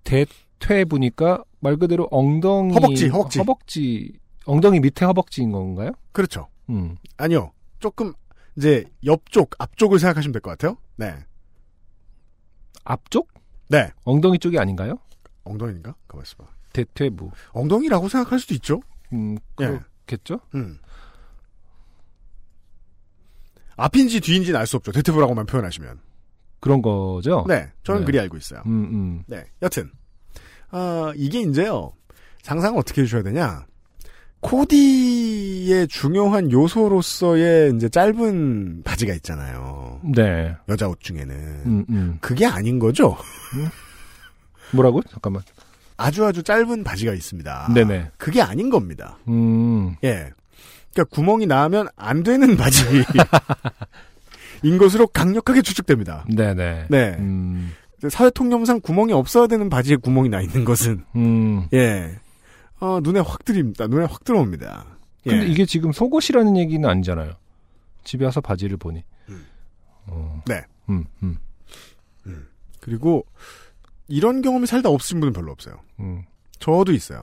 대 퇴 보니까 말 그대로 엉덩이 허벅지, 허벅지. 허벅지 엉덩이 밑에 허벅지인 건가요? 그렇죠. 음. 아니요. 조금 이제 옆쪽, 앞쪽을 생각하시면 될 것 같아요. 네. 앞쪽? 네. 엉덩이 쪽이 아닌가요? 엉덩이인가? 가만 있어봐. 대퇴부. 엉덩이라고 생각할 수도 있죠. 음, 예. 그렇겠죠? 음. 앞인지 뒤인지는 알 수 없죠. 대퇴부라고만 표현하시면. 그런 거죠? 네. 저는 네. 그리 알고 있어요. 음, 음. 네. 여튼. 아, 이게 이제요. 상상을 어떻게 해주셔야 되냐. 코디의 중요한 요소로서의 이제 짧은 바지가 있잖아요. 네. 여자 옷 중에는. 음, 음. 그게 아닌 거죠? 뭐라고? 잠깐만. 아주 아주 짧은 바지가 있습니다. 네네. 그게 아닌 겁니다. 음. 예. 그러니까 구멍이 나면 안 되는 바지. *laughs* 인 것으로 강력하게 추측됩니다. 네네. 네. 음. 사회 통념상 구멍이 없어야 되는 바지에 구멍이 나 있는 것은 음. 예. 어, 눈에 확 들입니다. 눈에 확 들어옵니다. 예. 근데 이게 지금 속옷이라는 얘기는 아니잖아요. 집에 와서 바지를 보니. 음. 어. 네. 음, 음, 그리고 이런 경험이 살다 없으신 분은 별로 없어요. 음. 저도 있어요.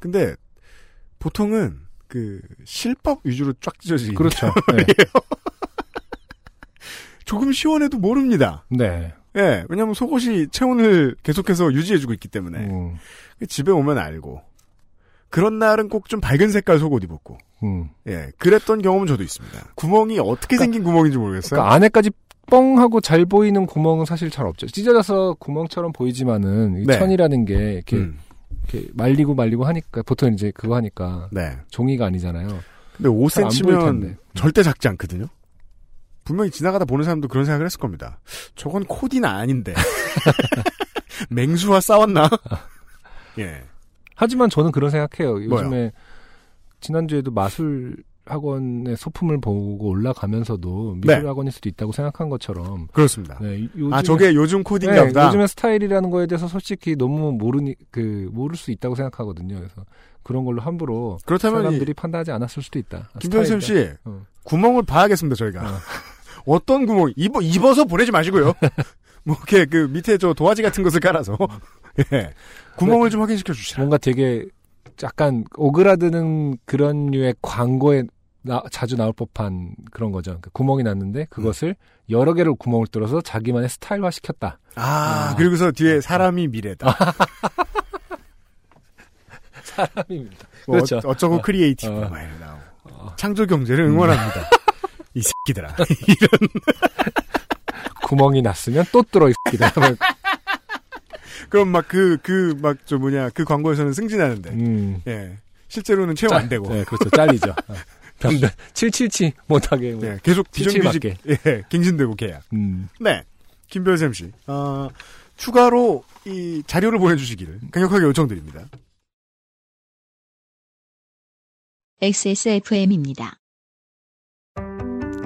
근데 보통은 그 실밥 위주로 쫙 찢어지는 그렇죠. 네. *laughs* 조금 시원해도 모릅니다. 네. 예, 왜냐면 속옷이 체온을 계속해서 유지해주고 있기 때문에 음. 집에 오면 알고 그런 날은 꼭 좀 밝은 색깔 속옷 입었고 음. 예, 그랬던 경험은 저도 있습니다. 구멍이 어떻게 생긴 구멍인지 모르겠어요. 그러니까 안에까지 뻥 하고 잘 보이는 구멍은 사실 잘 없죠. 찢어져서 구멍처럼 보이지만은 이 네. 천이라는 게 이렇게, 음, 이렇게 말리고 말리고 하니까 보통 이제 그거 하니까 네. 종이가 아니잖아요. 근데 잘안 보일 5cm면 텐데. 절대 작지 않거든요. 분명히 지나가다 보는 사람도 그런 생각을 했을 겁니다. 저건 코디는 아닌데. *laughs* 맹수와 싸웠나? *laughs* 예. 하지만 저는 그런 생각해요. 뭐요? 요즘에 지난주에도 마술 학원의 소품을 보고 올라가면서도 미술 네. 학원일 수도 있다고 생각한 것처럼 그렇습니다. 네, 요즘에, 아, 저게 요즘 코디인가 네, 보다. 요즘에 스타일이라는 거에 대해서 솔직히 너무 모르니 그 모를 수 있다고 생각하거든요. 그래서 그런 걸로 함부로 그렇다면 이 사람들이 판단하지 않았을 수도 있다. 스타일이다. 씨, 어. 구멍을 봐야겠습니다, 저희가. 어. *laughs* 어떤 구멍, 입어, 입어서 보내지 마시고요. *laughs* 뭐, 이렇게 그 밑에 저 도화지 같은 것을 깔아서. *laughs* 예. 구멍을 좀 확인시켜 주시라. 뭔가 되게 약간 오그라드는 그런 류의 광고에 나- 자주 나올 법한 그런 거죠. 그러니까 구멍이 났는데 그것을 여러 개를 구멍을 뚫어서 자기만의 스타일화 시켰다. 아, 아. 그리고서 뒤에 사람이 미래다. *laughs* 사람입니다. 뭐 그렇죠. 어, 어쩌고 어. creative. 어. 나오고. 창조 경제를 응원합니다. 이 새- 끼들아. *laughs* 구멍이 났으면 또 뚫어 있기다. *laughs* 그럼 막 그 그 막 저 뭐냐 그 광고에서는 승진하는데 음. 예 실제로는 채용 안 되고 네, 그렇죠. 잘리죠. *laughs* 어. 변변 777 못하게. 뭐. 예, 계속 비정규직 예 갱신되고 계약. 음. 네 김별샘 씨 어, 추가로 이 자료를 보내주시기를 강력하게 요청드립니다. XSFM입니다.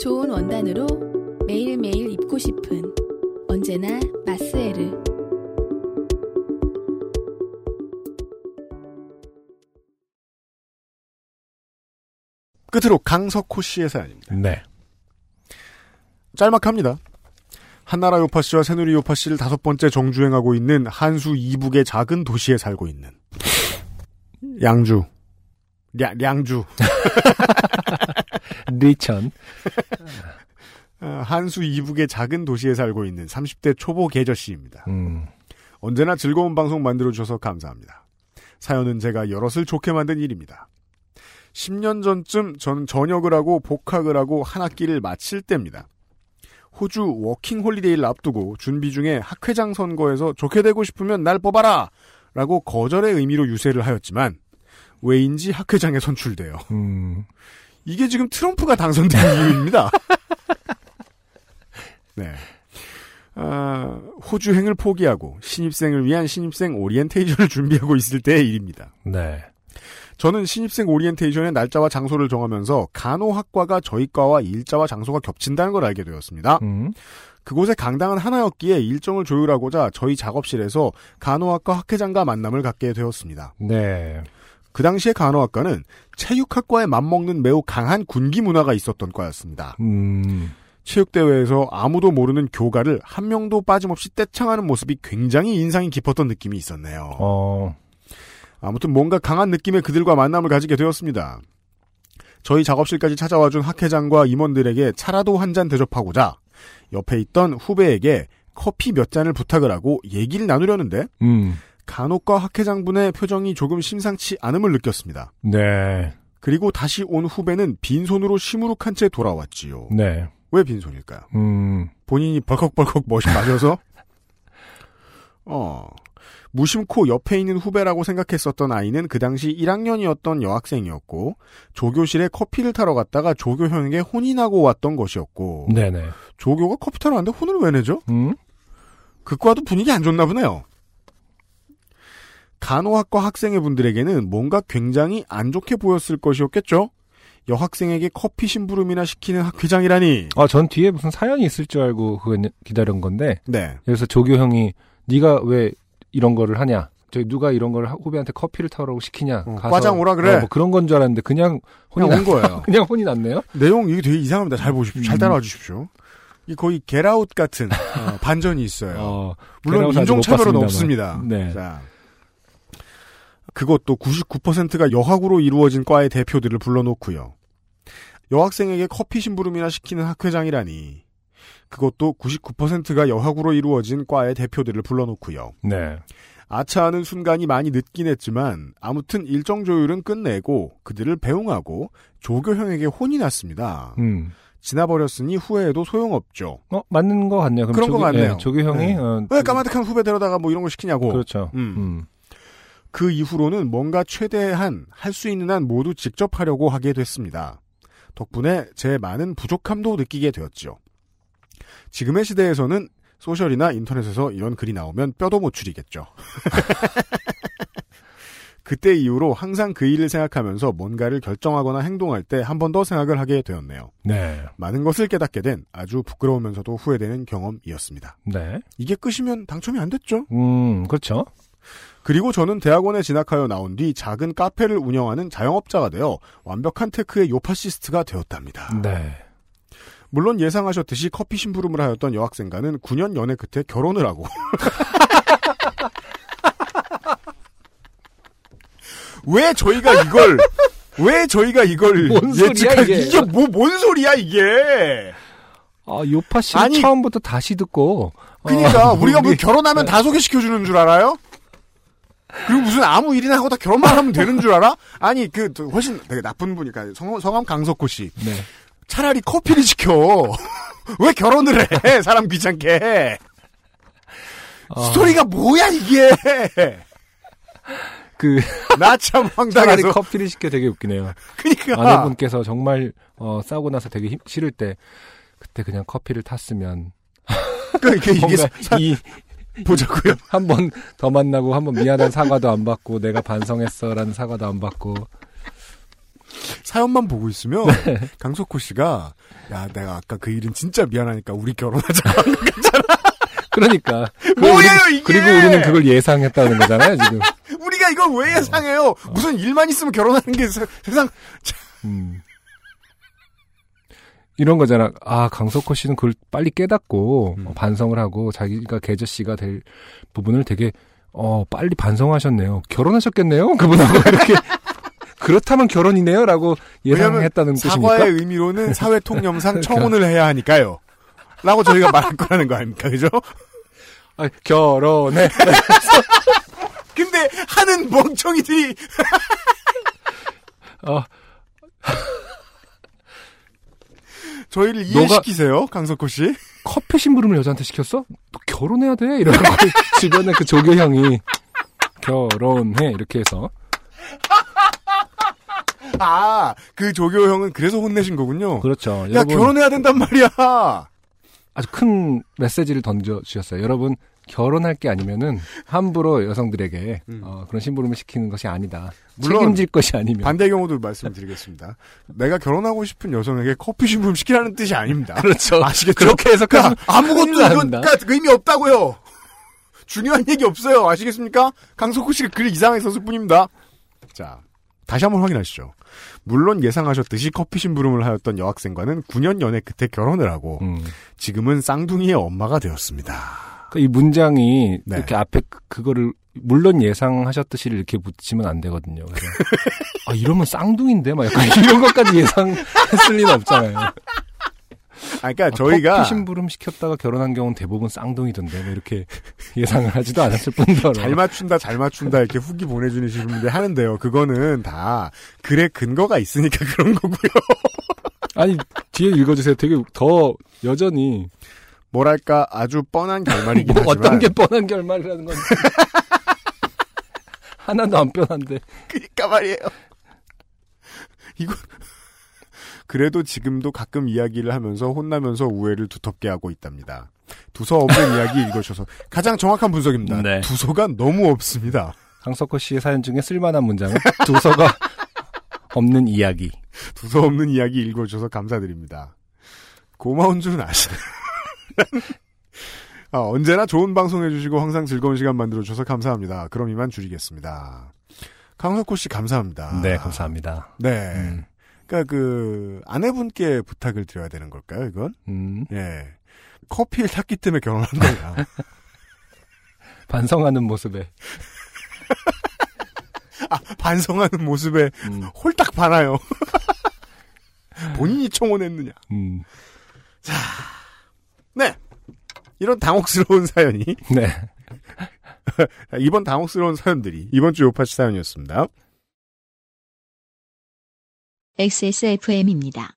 좋은 원단으로 매일매일 입고 싶은 언제나 마스에르. 끝으로 강석호 씨의 사연입니다. 네. 짤막합니다. 한나라 요파 씨와 새누리 요파 씨를 다섯 번째 정주행하고 있는 한수 이북의 작은 도시에 살고 있는 양주. 량, 량주. *laughs* 리천. 어, 한수 이북의 작은 도시에 살고 있는 30대 초보 개저씨입니다. 음. 언제나 즐거운 방송 만들어주셔서 감사합니다. 사연은 제가 여럿을 좆되게 만든 일입니다. 10년 전쯤 저는 전역을 하고 복학을 하고 한 학기를 마칠 때입니다. 호주 워킹 홀리데이를 앞두고 준비 중에 학회장 선거에서 좆되고 싶으면 날 뽑아라! 라고 거절의 의미로 유세를 하였지만 왜인지 학회장에 선출돼요. 음. 이게 지금 트럼프가 당선된 *laughs* 이유입니다. 네. 아, 호주행을 포기하고 신입생을 위한 신입생 오리엔테이션을 준비하고 있을 때의 일입니다. 네. 저는 신입생 오리엔테이션의 날짜와 장소를 정하면서 간호학과가 저희 과와 일자와 장소가 겹친다는 걸 알게 되었습니다. 음. 그곳에 강당은 하나였기에 일정을 조율하고자 저희 작업실에서 간호학과 학회장과 만남을 갖게 되었습니다. 네. 그 당시에 간호학과는 체육학과에 맞먹는 매우 강한 군기 문화가 있었던 과였습니다. 음. 체육대회에서 아무도 모르는 교가를 한 명도 빠짐없이 떼창하는 모습이 굉장히 인상이 깊었던 느낌이 있었네요. 어. 아무튼 뭔가 강한 느낌의 그들과 만남을 가지게 되었습니다. 저희 작업실까지 찾아와준 학회장과 임원들에게 차라도 한 잔 대접하고자 옆에 있던 후배에게 커피 몇 잔을 부탁을 하고 얘기를 나누려는데 음. 간호과 학회장분의 표정이 조금 심상치 않음을 느꼈습니다. 네. 그리고 다시 온 후배는 빈손으로 시무룩한 채 돌아왔지요. 네. 왜 빈손일까요? 음. 본인이 벌컥벌컥 멋이 맞아서? *laughs* 어. 무심코 옆에 있는 후배라고 생각했었던 아이는 그 당시 1학년이었던 여학생이었고, 조교실에 커피를 타러 갔다가 조교 형에게 혼이 나고 왔던 것이었고, 네네. 조교가 커피 타러 왔는데 혼을 왜 내죠? 음. 그 과도 분위기 안 좋나 보네요. 간호학과 학생의 분들에게는 뭔가 굉장히 안 좋게 보였을 것이었겠죠? 여학생에게 커피 심부름이나 시키는 학회장이라니. 아, 전 뒤에 무슨 사연이 있을 줄 알고 그거 기다린 건데, 네. 그래서 조교 형이 네가 왜 이런 거를 하냐? 저기 누가 이런 걸 후배한테 커피를 타오라고 시키냐? 어, 과장 오라 그래. 어, 뭐 그런 건 줄 알았는데 그냥 혼이 그냥 온 나, 거예요. *laughs* 그냥 혼이 났네요. 내용 이게 되게 이상합니다. 잘 보십시오. 잘 음. 따라와 주십시오. 이 거의 Get Out 같은 어, 반전이 있어요. 어, 물론 인종차별은 못 없습니다. 네. 자, 그것도 99%가 여학으로 이루어진 과의 대표들을 불러놓고요. 여학생에게 커피 심부름이나 시키는 학회장이라니. 그것도 99%가 여학으로 이루어진 과의 대표들을 불러놓고요. 네. 아차하는 순간이 많이 늦긴 했지만 아무튼 일정 조율은 끝내고 그들을 배웅하고 조교형에게 혼이 났습니다. 음. 지나버렸으니 후회해도 소용없죠. 어, 맞는 거 같네요. 그럼 그런 조교, 거 같네요. 예, 조교 형이 네. 어, 왜 까마득한 후배 데려다가 뭐 이런 거 시키냐고. 그렇죠. 음. 음. 그 이후로는 뭔가 최대한 할 수 있는 한 모두 직접 하려고 하게 됐습니다. 덕분에 제 많은 부족함도 느끼게 되었죠. 지금의 시대에서는 소셜이나 인터넷에서 이런 글이 나오면 뼈도 못 추리겠죠. *laughs* 그때 이후로 항상 그 일을 생각하면서 뭔가를 결정하거나 행동할 때 한 번 더 생각을 하게 되었네요. 네. 많은 것을 깨닫게 된 아주 부끄러우면서도 후회되는 경험이었습니다. 네. 이게 끝이면 당첨이 안 됐죠? 음, 그렇죠. 그리고 저는 대학원에 진학하여 나온 뒤 작은 카페를 운영하는 자영업자가 되어 완벽한 테크의 요파시스트가 되었답니다. 네. 물론 예상하셨듯이 커피 심부름을 하였던 여학생과는 9년 연애 끝에 결혼을 하고 *laughs* 왜 저희가 이걸 왜 저희가 이걸 예측할 이게? 이게 뭐 뭔 소리야 이게 아, 요파 아니- 처음부터 다시 듣고. 그러니까 어, 우리가 뭐 우리- 결혼하면 다 소개시켜 주는 줄 알아요? 그리고 무슨 아무 일이나 하고 다 결혼만 하면 되는 줄 알아? 아니 그 훨씬 되게 나쁜 분이니까 성, 성함 강석호 씨 네. 차라리 커피를 시켜 *laughs* 왜 결혼을 해 사람 귀찮게 어, 스토리가 뭐야 이게 그, 나참 *laughs* 차라리 황당해서 커피를 시켜 되게 웃기네요. 그러니까 아내분께서 정말, 어, 싸우고 나서 되게 힘, 싫을 때, 그때 그냥 커피를 탔으면. 그러니까 이게, *laughs* 사- 이, 보자고요 *laughs* 한 번 더 만나고, 한 번 미안한 사과도 안 받고, 내가 반성했어라는 사과도 안 받고. 사연만 보고 있으면 네. 강석호 씨가 야 내가 아까 그 일은 진짜 미안하니까 우리 결혼하자 *laughs* 그러니까. 그리고 뭐예요, 우리- 이게? 그리고 우리는 그걸 예상했다는 거잖아요, 지금. *laughs* 우리가 이걸 왜 예상해요 무슨 일만 있으면 결혼하는 게 세- 세상 음. 이런 거잖아. 아, 강석호 씨는 그걸 빨리 깨닫고 음. 어, 반성을 하고 자기가 계저 씨가 될 부분을 되게 어, 빨리 반성하셨네요. 결혼하셨겠네요? *laughs* 그분하고 이렇게 *laughs* 그렇다면 결혼이네요 라고 왜냐면 예상했다는 사과의 뜻입니까? 의미로는 사회 통념상 *laughs* 그러니까. 청혼을 해야 하니까요. 라고 저희가 말할 거라는 거 아닙니까? 그죠? 아, 결혼해. 근데 하는 멍청이들이 어, 저희를 이해시키세요, 강석호 씨. 커피 심부름을 여자한테 시켰어? 너 결혼해야 돼? 이러고 *laughs* 주변에 그 조교 형이 결혼해 이렇게 해서 *laughs* 아, 그 조교 형은 그래서 혼내신 거군요. 그렇죠. 야, 결혼해야 된단 말이야. 아주 큰 메시지를 던져 주셨어요. 여러분 결혼할 게 아니면은 함부로 여성들에게 음. 어, 그런 심부름을 시키는 것이 아니다. 물론 책임질 것이 아니면 반대 경우도 말씀드리겠습니다. *laughs* 내가 결혼하고 싶은 여성에게 커피 심부름 시키라는 뜻이 아닙니다. 그렇죠. 아시겠죠? 그렇게 해석하면 그러니까 아무것도 이건. 그러니까 그 의미 없다고요. 중요한 얘기 없어요. 아시겠습니까? 강석호 씨가 글 이상했었을 뿐입니다. 자, 다시 한번 확인하시죠. 물론 예상하셨듯이 커피 심부름을 하였던 여학생과는 9년 연애 끝에 결혼을 하고 음. 지금은 쌍둥이의 엄마가 되었습니다. 그이 문장이 네. 이렇게 앞에 그- 그거를 물론 예상하셨듯이를 이렇게 붙이면 안 되거든요. 그래서 *laughs* 아 이러면 쌍둥인데 막 약간 이런 것까지 예상했을 리는 없잖아요. 아, 그러니까 아, 저희가 심부름 시켰다가 결혼한 경우는 대부분 쌍둥이던데 뭐 이렇게 예상을 하지도 않았을 뿐더러 잘 맞춘다, 잘 맞춘다 이렇게 후기 보내주시는 분들 하는데요. 그거는 다 글에 근거가 있으니까 *laughs* 그런 거고요. 아니 뒤에 읽어주세요. 되게 더 여전히 뭐랄까 아주 뻔한 결말이긴 *laughs* 뭐 하지만 어떤 게 뻔한 결말이라는 건지 *laughs* 하나도 안 뻔한데 그니까 말이에요. 이거 그래도 지금도 가끔 이야기를 하면서 혼나면서 우애를 두텁게 하고 있답니다. 두서 없는 *laughs* 이야기 읽어주셔서 가장 정확한 분석입니다. 네. 두서가 너무 없습니다. 강석호 씨의 사연 중에 쓸만한 문장은 두서가 없는 이야기. 두서 없는 이야기 읽어주셔서 감사드립니다. 고마운 줄은 아시네. 아, *laughs* 언제나 좋은 방송 해주시고 항상 즐거운 시간 만들어주셔서 감사합니다. 그럼 이만 줄이겠습니다. 강석호 씨 감사합니다. 네, 감사합니다. 네. 음, 그러니까 그 아내분께 부탁을 드려야 되는 걸까요, 이건? 음, 예. 커피를 탔기 때문에 결혼한 거야. *laughs* 반성하는 모습에 *laughs* 아, 반성하는 모습에 음, 홀딱 반하요. 본인이 청혼했느냐. 음, 네. 이런 당혹스러운 사연이 네. *laughs* 이번 당혹스러운 사연들이 이번 주 요파시 사연이었습니다. XSFM입니다.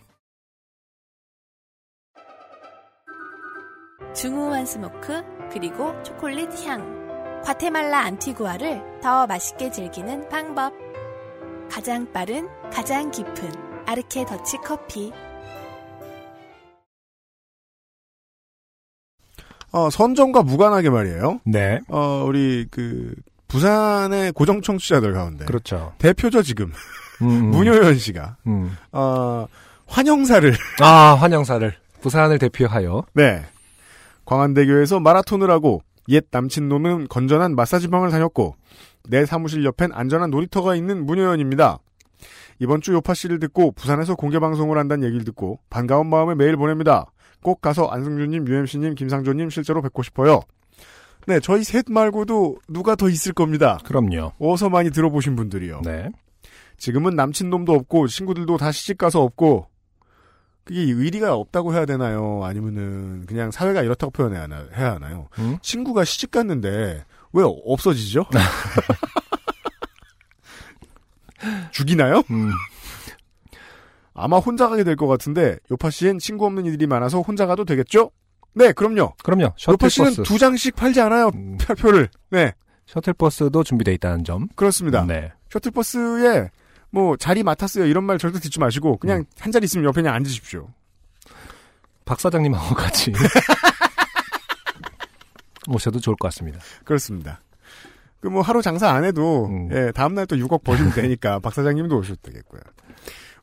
중후한 스모크 그리고 초콜릿 향. 과테말라 안티구아를 더 맛있게 즐기는 방법. 가장 빠른, 가장 깊은 아르케 더치 커피. 어, 선정과 무관하게 말이에요. 네. 어, 우리 그 부산의 고정 청취자들 가운데 그렇죠. 대표죠 지금 음, 음. *laughs* 문효연 씨가 음. 어, 환영사를 아, 환영사를 부산을 대표하여 네 광안대교에서 마라톤을 하고 옛 남친놈은 건전한 마사지방을 다녔고 내 사무실 옆엔 안전한 놀이터가 있는 문효연입니다. 이번 주 요파 씨를 듣고 부산에서 공개 방송을 한다는 얘기를 듣고 반가운 마음에 메일 보냅니다. 꼭 가서 안승준님, UMC님, 김상조님 실제로 뵙고 싶어요. 네, 저희 셋 말고도 누가 더 있을 겁니다. 그럼요. 어서 많이 들어보신 분들이요. 네. 지금은 남친놈도 없고 친구들도 다 시집가서 없고 그게 의리가 없다고 해야 되나요? 아니면은 그냥 사회가 이렇다고 표현해야 하나, 해야 하나요? 음? 친구가 시집 갔는데 왜 없어지죠? *laughs* 죽이나요? 음. 아마 혼자 가게 될 것 같은데 요파 씨엔 친구 없는 이들이 많아서 혼자 가도 되겠죠? 네, 그럼요. 그럼요. 요파 씨는. 두 장씩 팔지 않아요. 음, 표- 표를. 네, 셔틀버스도 준비되어 있다는 점. 그렇습니다. 네. 셔틀버스에 뭐 자리 맡았어요 이런 말 절대 듣지 마시고 그냥 음. 한 자리 있으면 옆에 그냥 앉으십시오. 박 사장님하고 같이 *laughs* 오셔도 좋을 것 같습니다. 그렇습니다. 그 뭐 하루 장사 안 해도 음. 예, 다음 날 또 6억 버시면 되니까 박 사장님도 오셔도 되겠고요.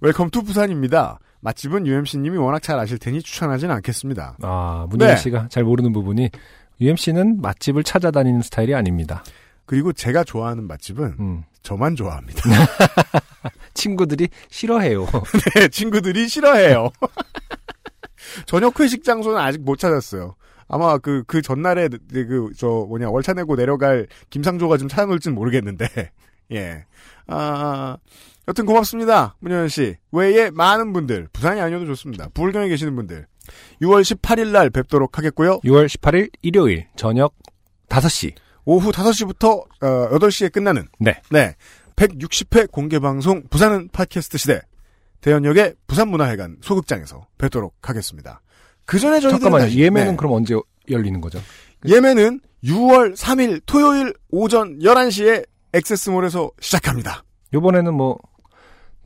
Welcome to 부산입니다. 맛집은 UMC님이 워낙 잘 아실 테니 추천하진 않겠습니다. 아, 문희연 네. 씨가 잘 모르는 부분이 UMC는 맛집을 찾아다니는 스타일이 아닙니다. 그리고 제가 좋아하는 맛집은 음. 저만 좋아합니다. *laughs* 친구들이 싫어해요. *laughs* 네, 친구들이 싫어해요. *laughs* 저녁 회식 장소는 아직 못 찾았어요. 아마 그, 그 전날에, 그, 저, 뭐냐, 월차 내고 내려갈 김상조가 좀 찾아놓을진 모르겠는데, 예. 아, 여튼 고맙습니다. 문현 씨. 외에 많은 분들, 부산이 아니어도 좋습니다. 부울경에 계시는 분들, 6월 18일 날 뵙도록 하겠고요. 6월 18일 일요일 저녁 5시. 오후 5시부터, 어, 8시에 끝나는, 네. 네. 160회 공개방송 부산은 팟캐스트 시대. 대연역의 부산문화회관 소극장에서 뵙도록 하겠습니다. 그 전에 저희들 잠깐만요. 예매는 네. 그럼 언제 열리는 거죠? 예매는 6월 3일 토요일 오전 11시에 액세스몰에서 시작합니다. 요번에는 뭐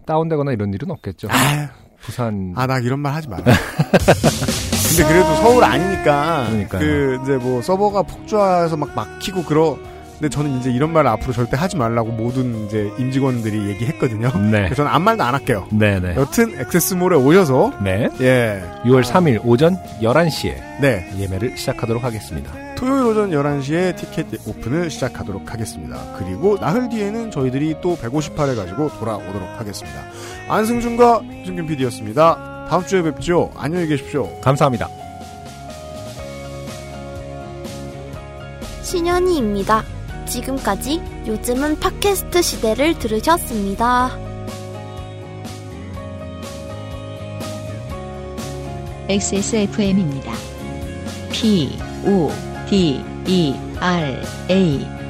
다운되거나 이런 일은 없겠죠. 아, 부산 아, 나 이런 말 하지 마라. *laughs* 근데 그래도 서울 아니니까 그러니까요. 그 이제 뭐 서버가 폭주해서 막 막히고 그러 근데 저는 이제 이런 말을 앞으로 절대 하지 말라고 모든 이제 임직원들이 얘기했거든요. 네. 그래서 저는 아무 말도 안 할게요. 네 네. 여튼 액세스몰에 오셔서 네. 예. 6월 3일 오전 11시에 네. 예매를 시작하도록 하겠습니다. 토요일 오전 11시에 티켓 오픈을 시작하도록 하겠습니다. 그리고 나흘 뒤에는 저희들이 또 158회 가지고 돌아오도록 하겠습니다. 안승준과 유승균 PD였습니다. 다음 주에 뵙죠. 안녕히 계십시오. 감사합니다. 신현이입니다. 지금까지 요즘은 팟캐스트 시대를 들으셨습니다. XSFM입니다. P, O, D, E, R, A.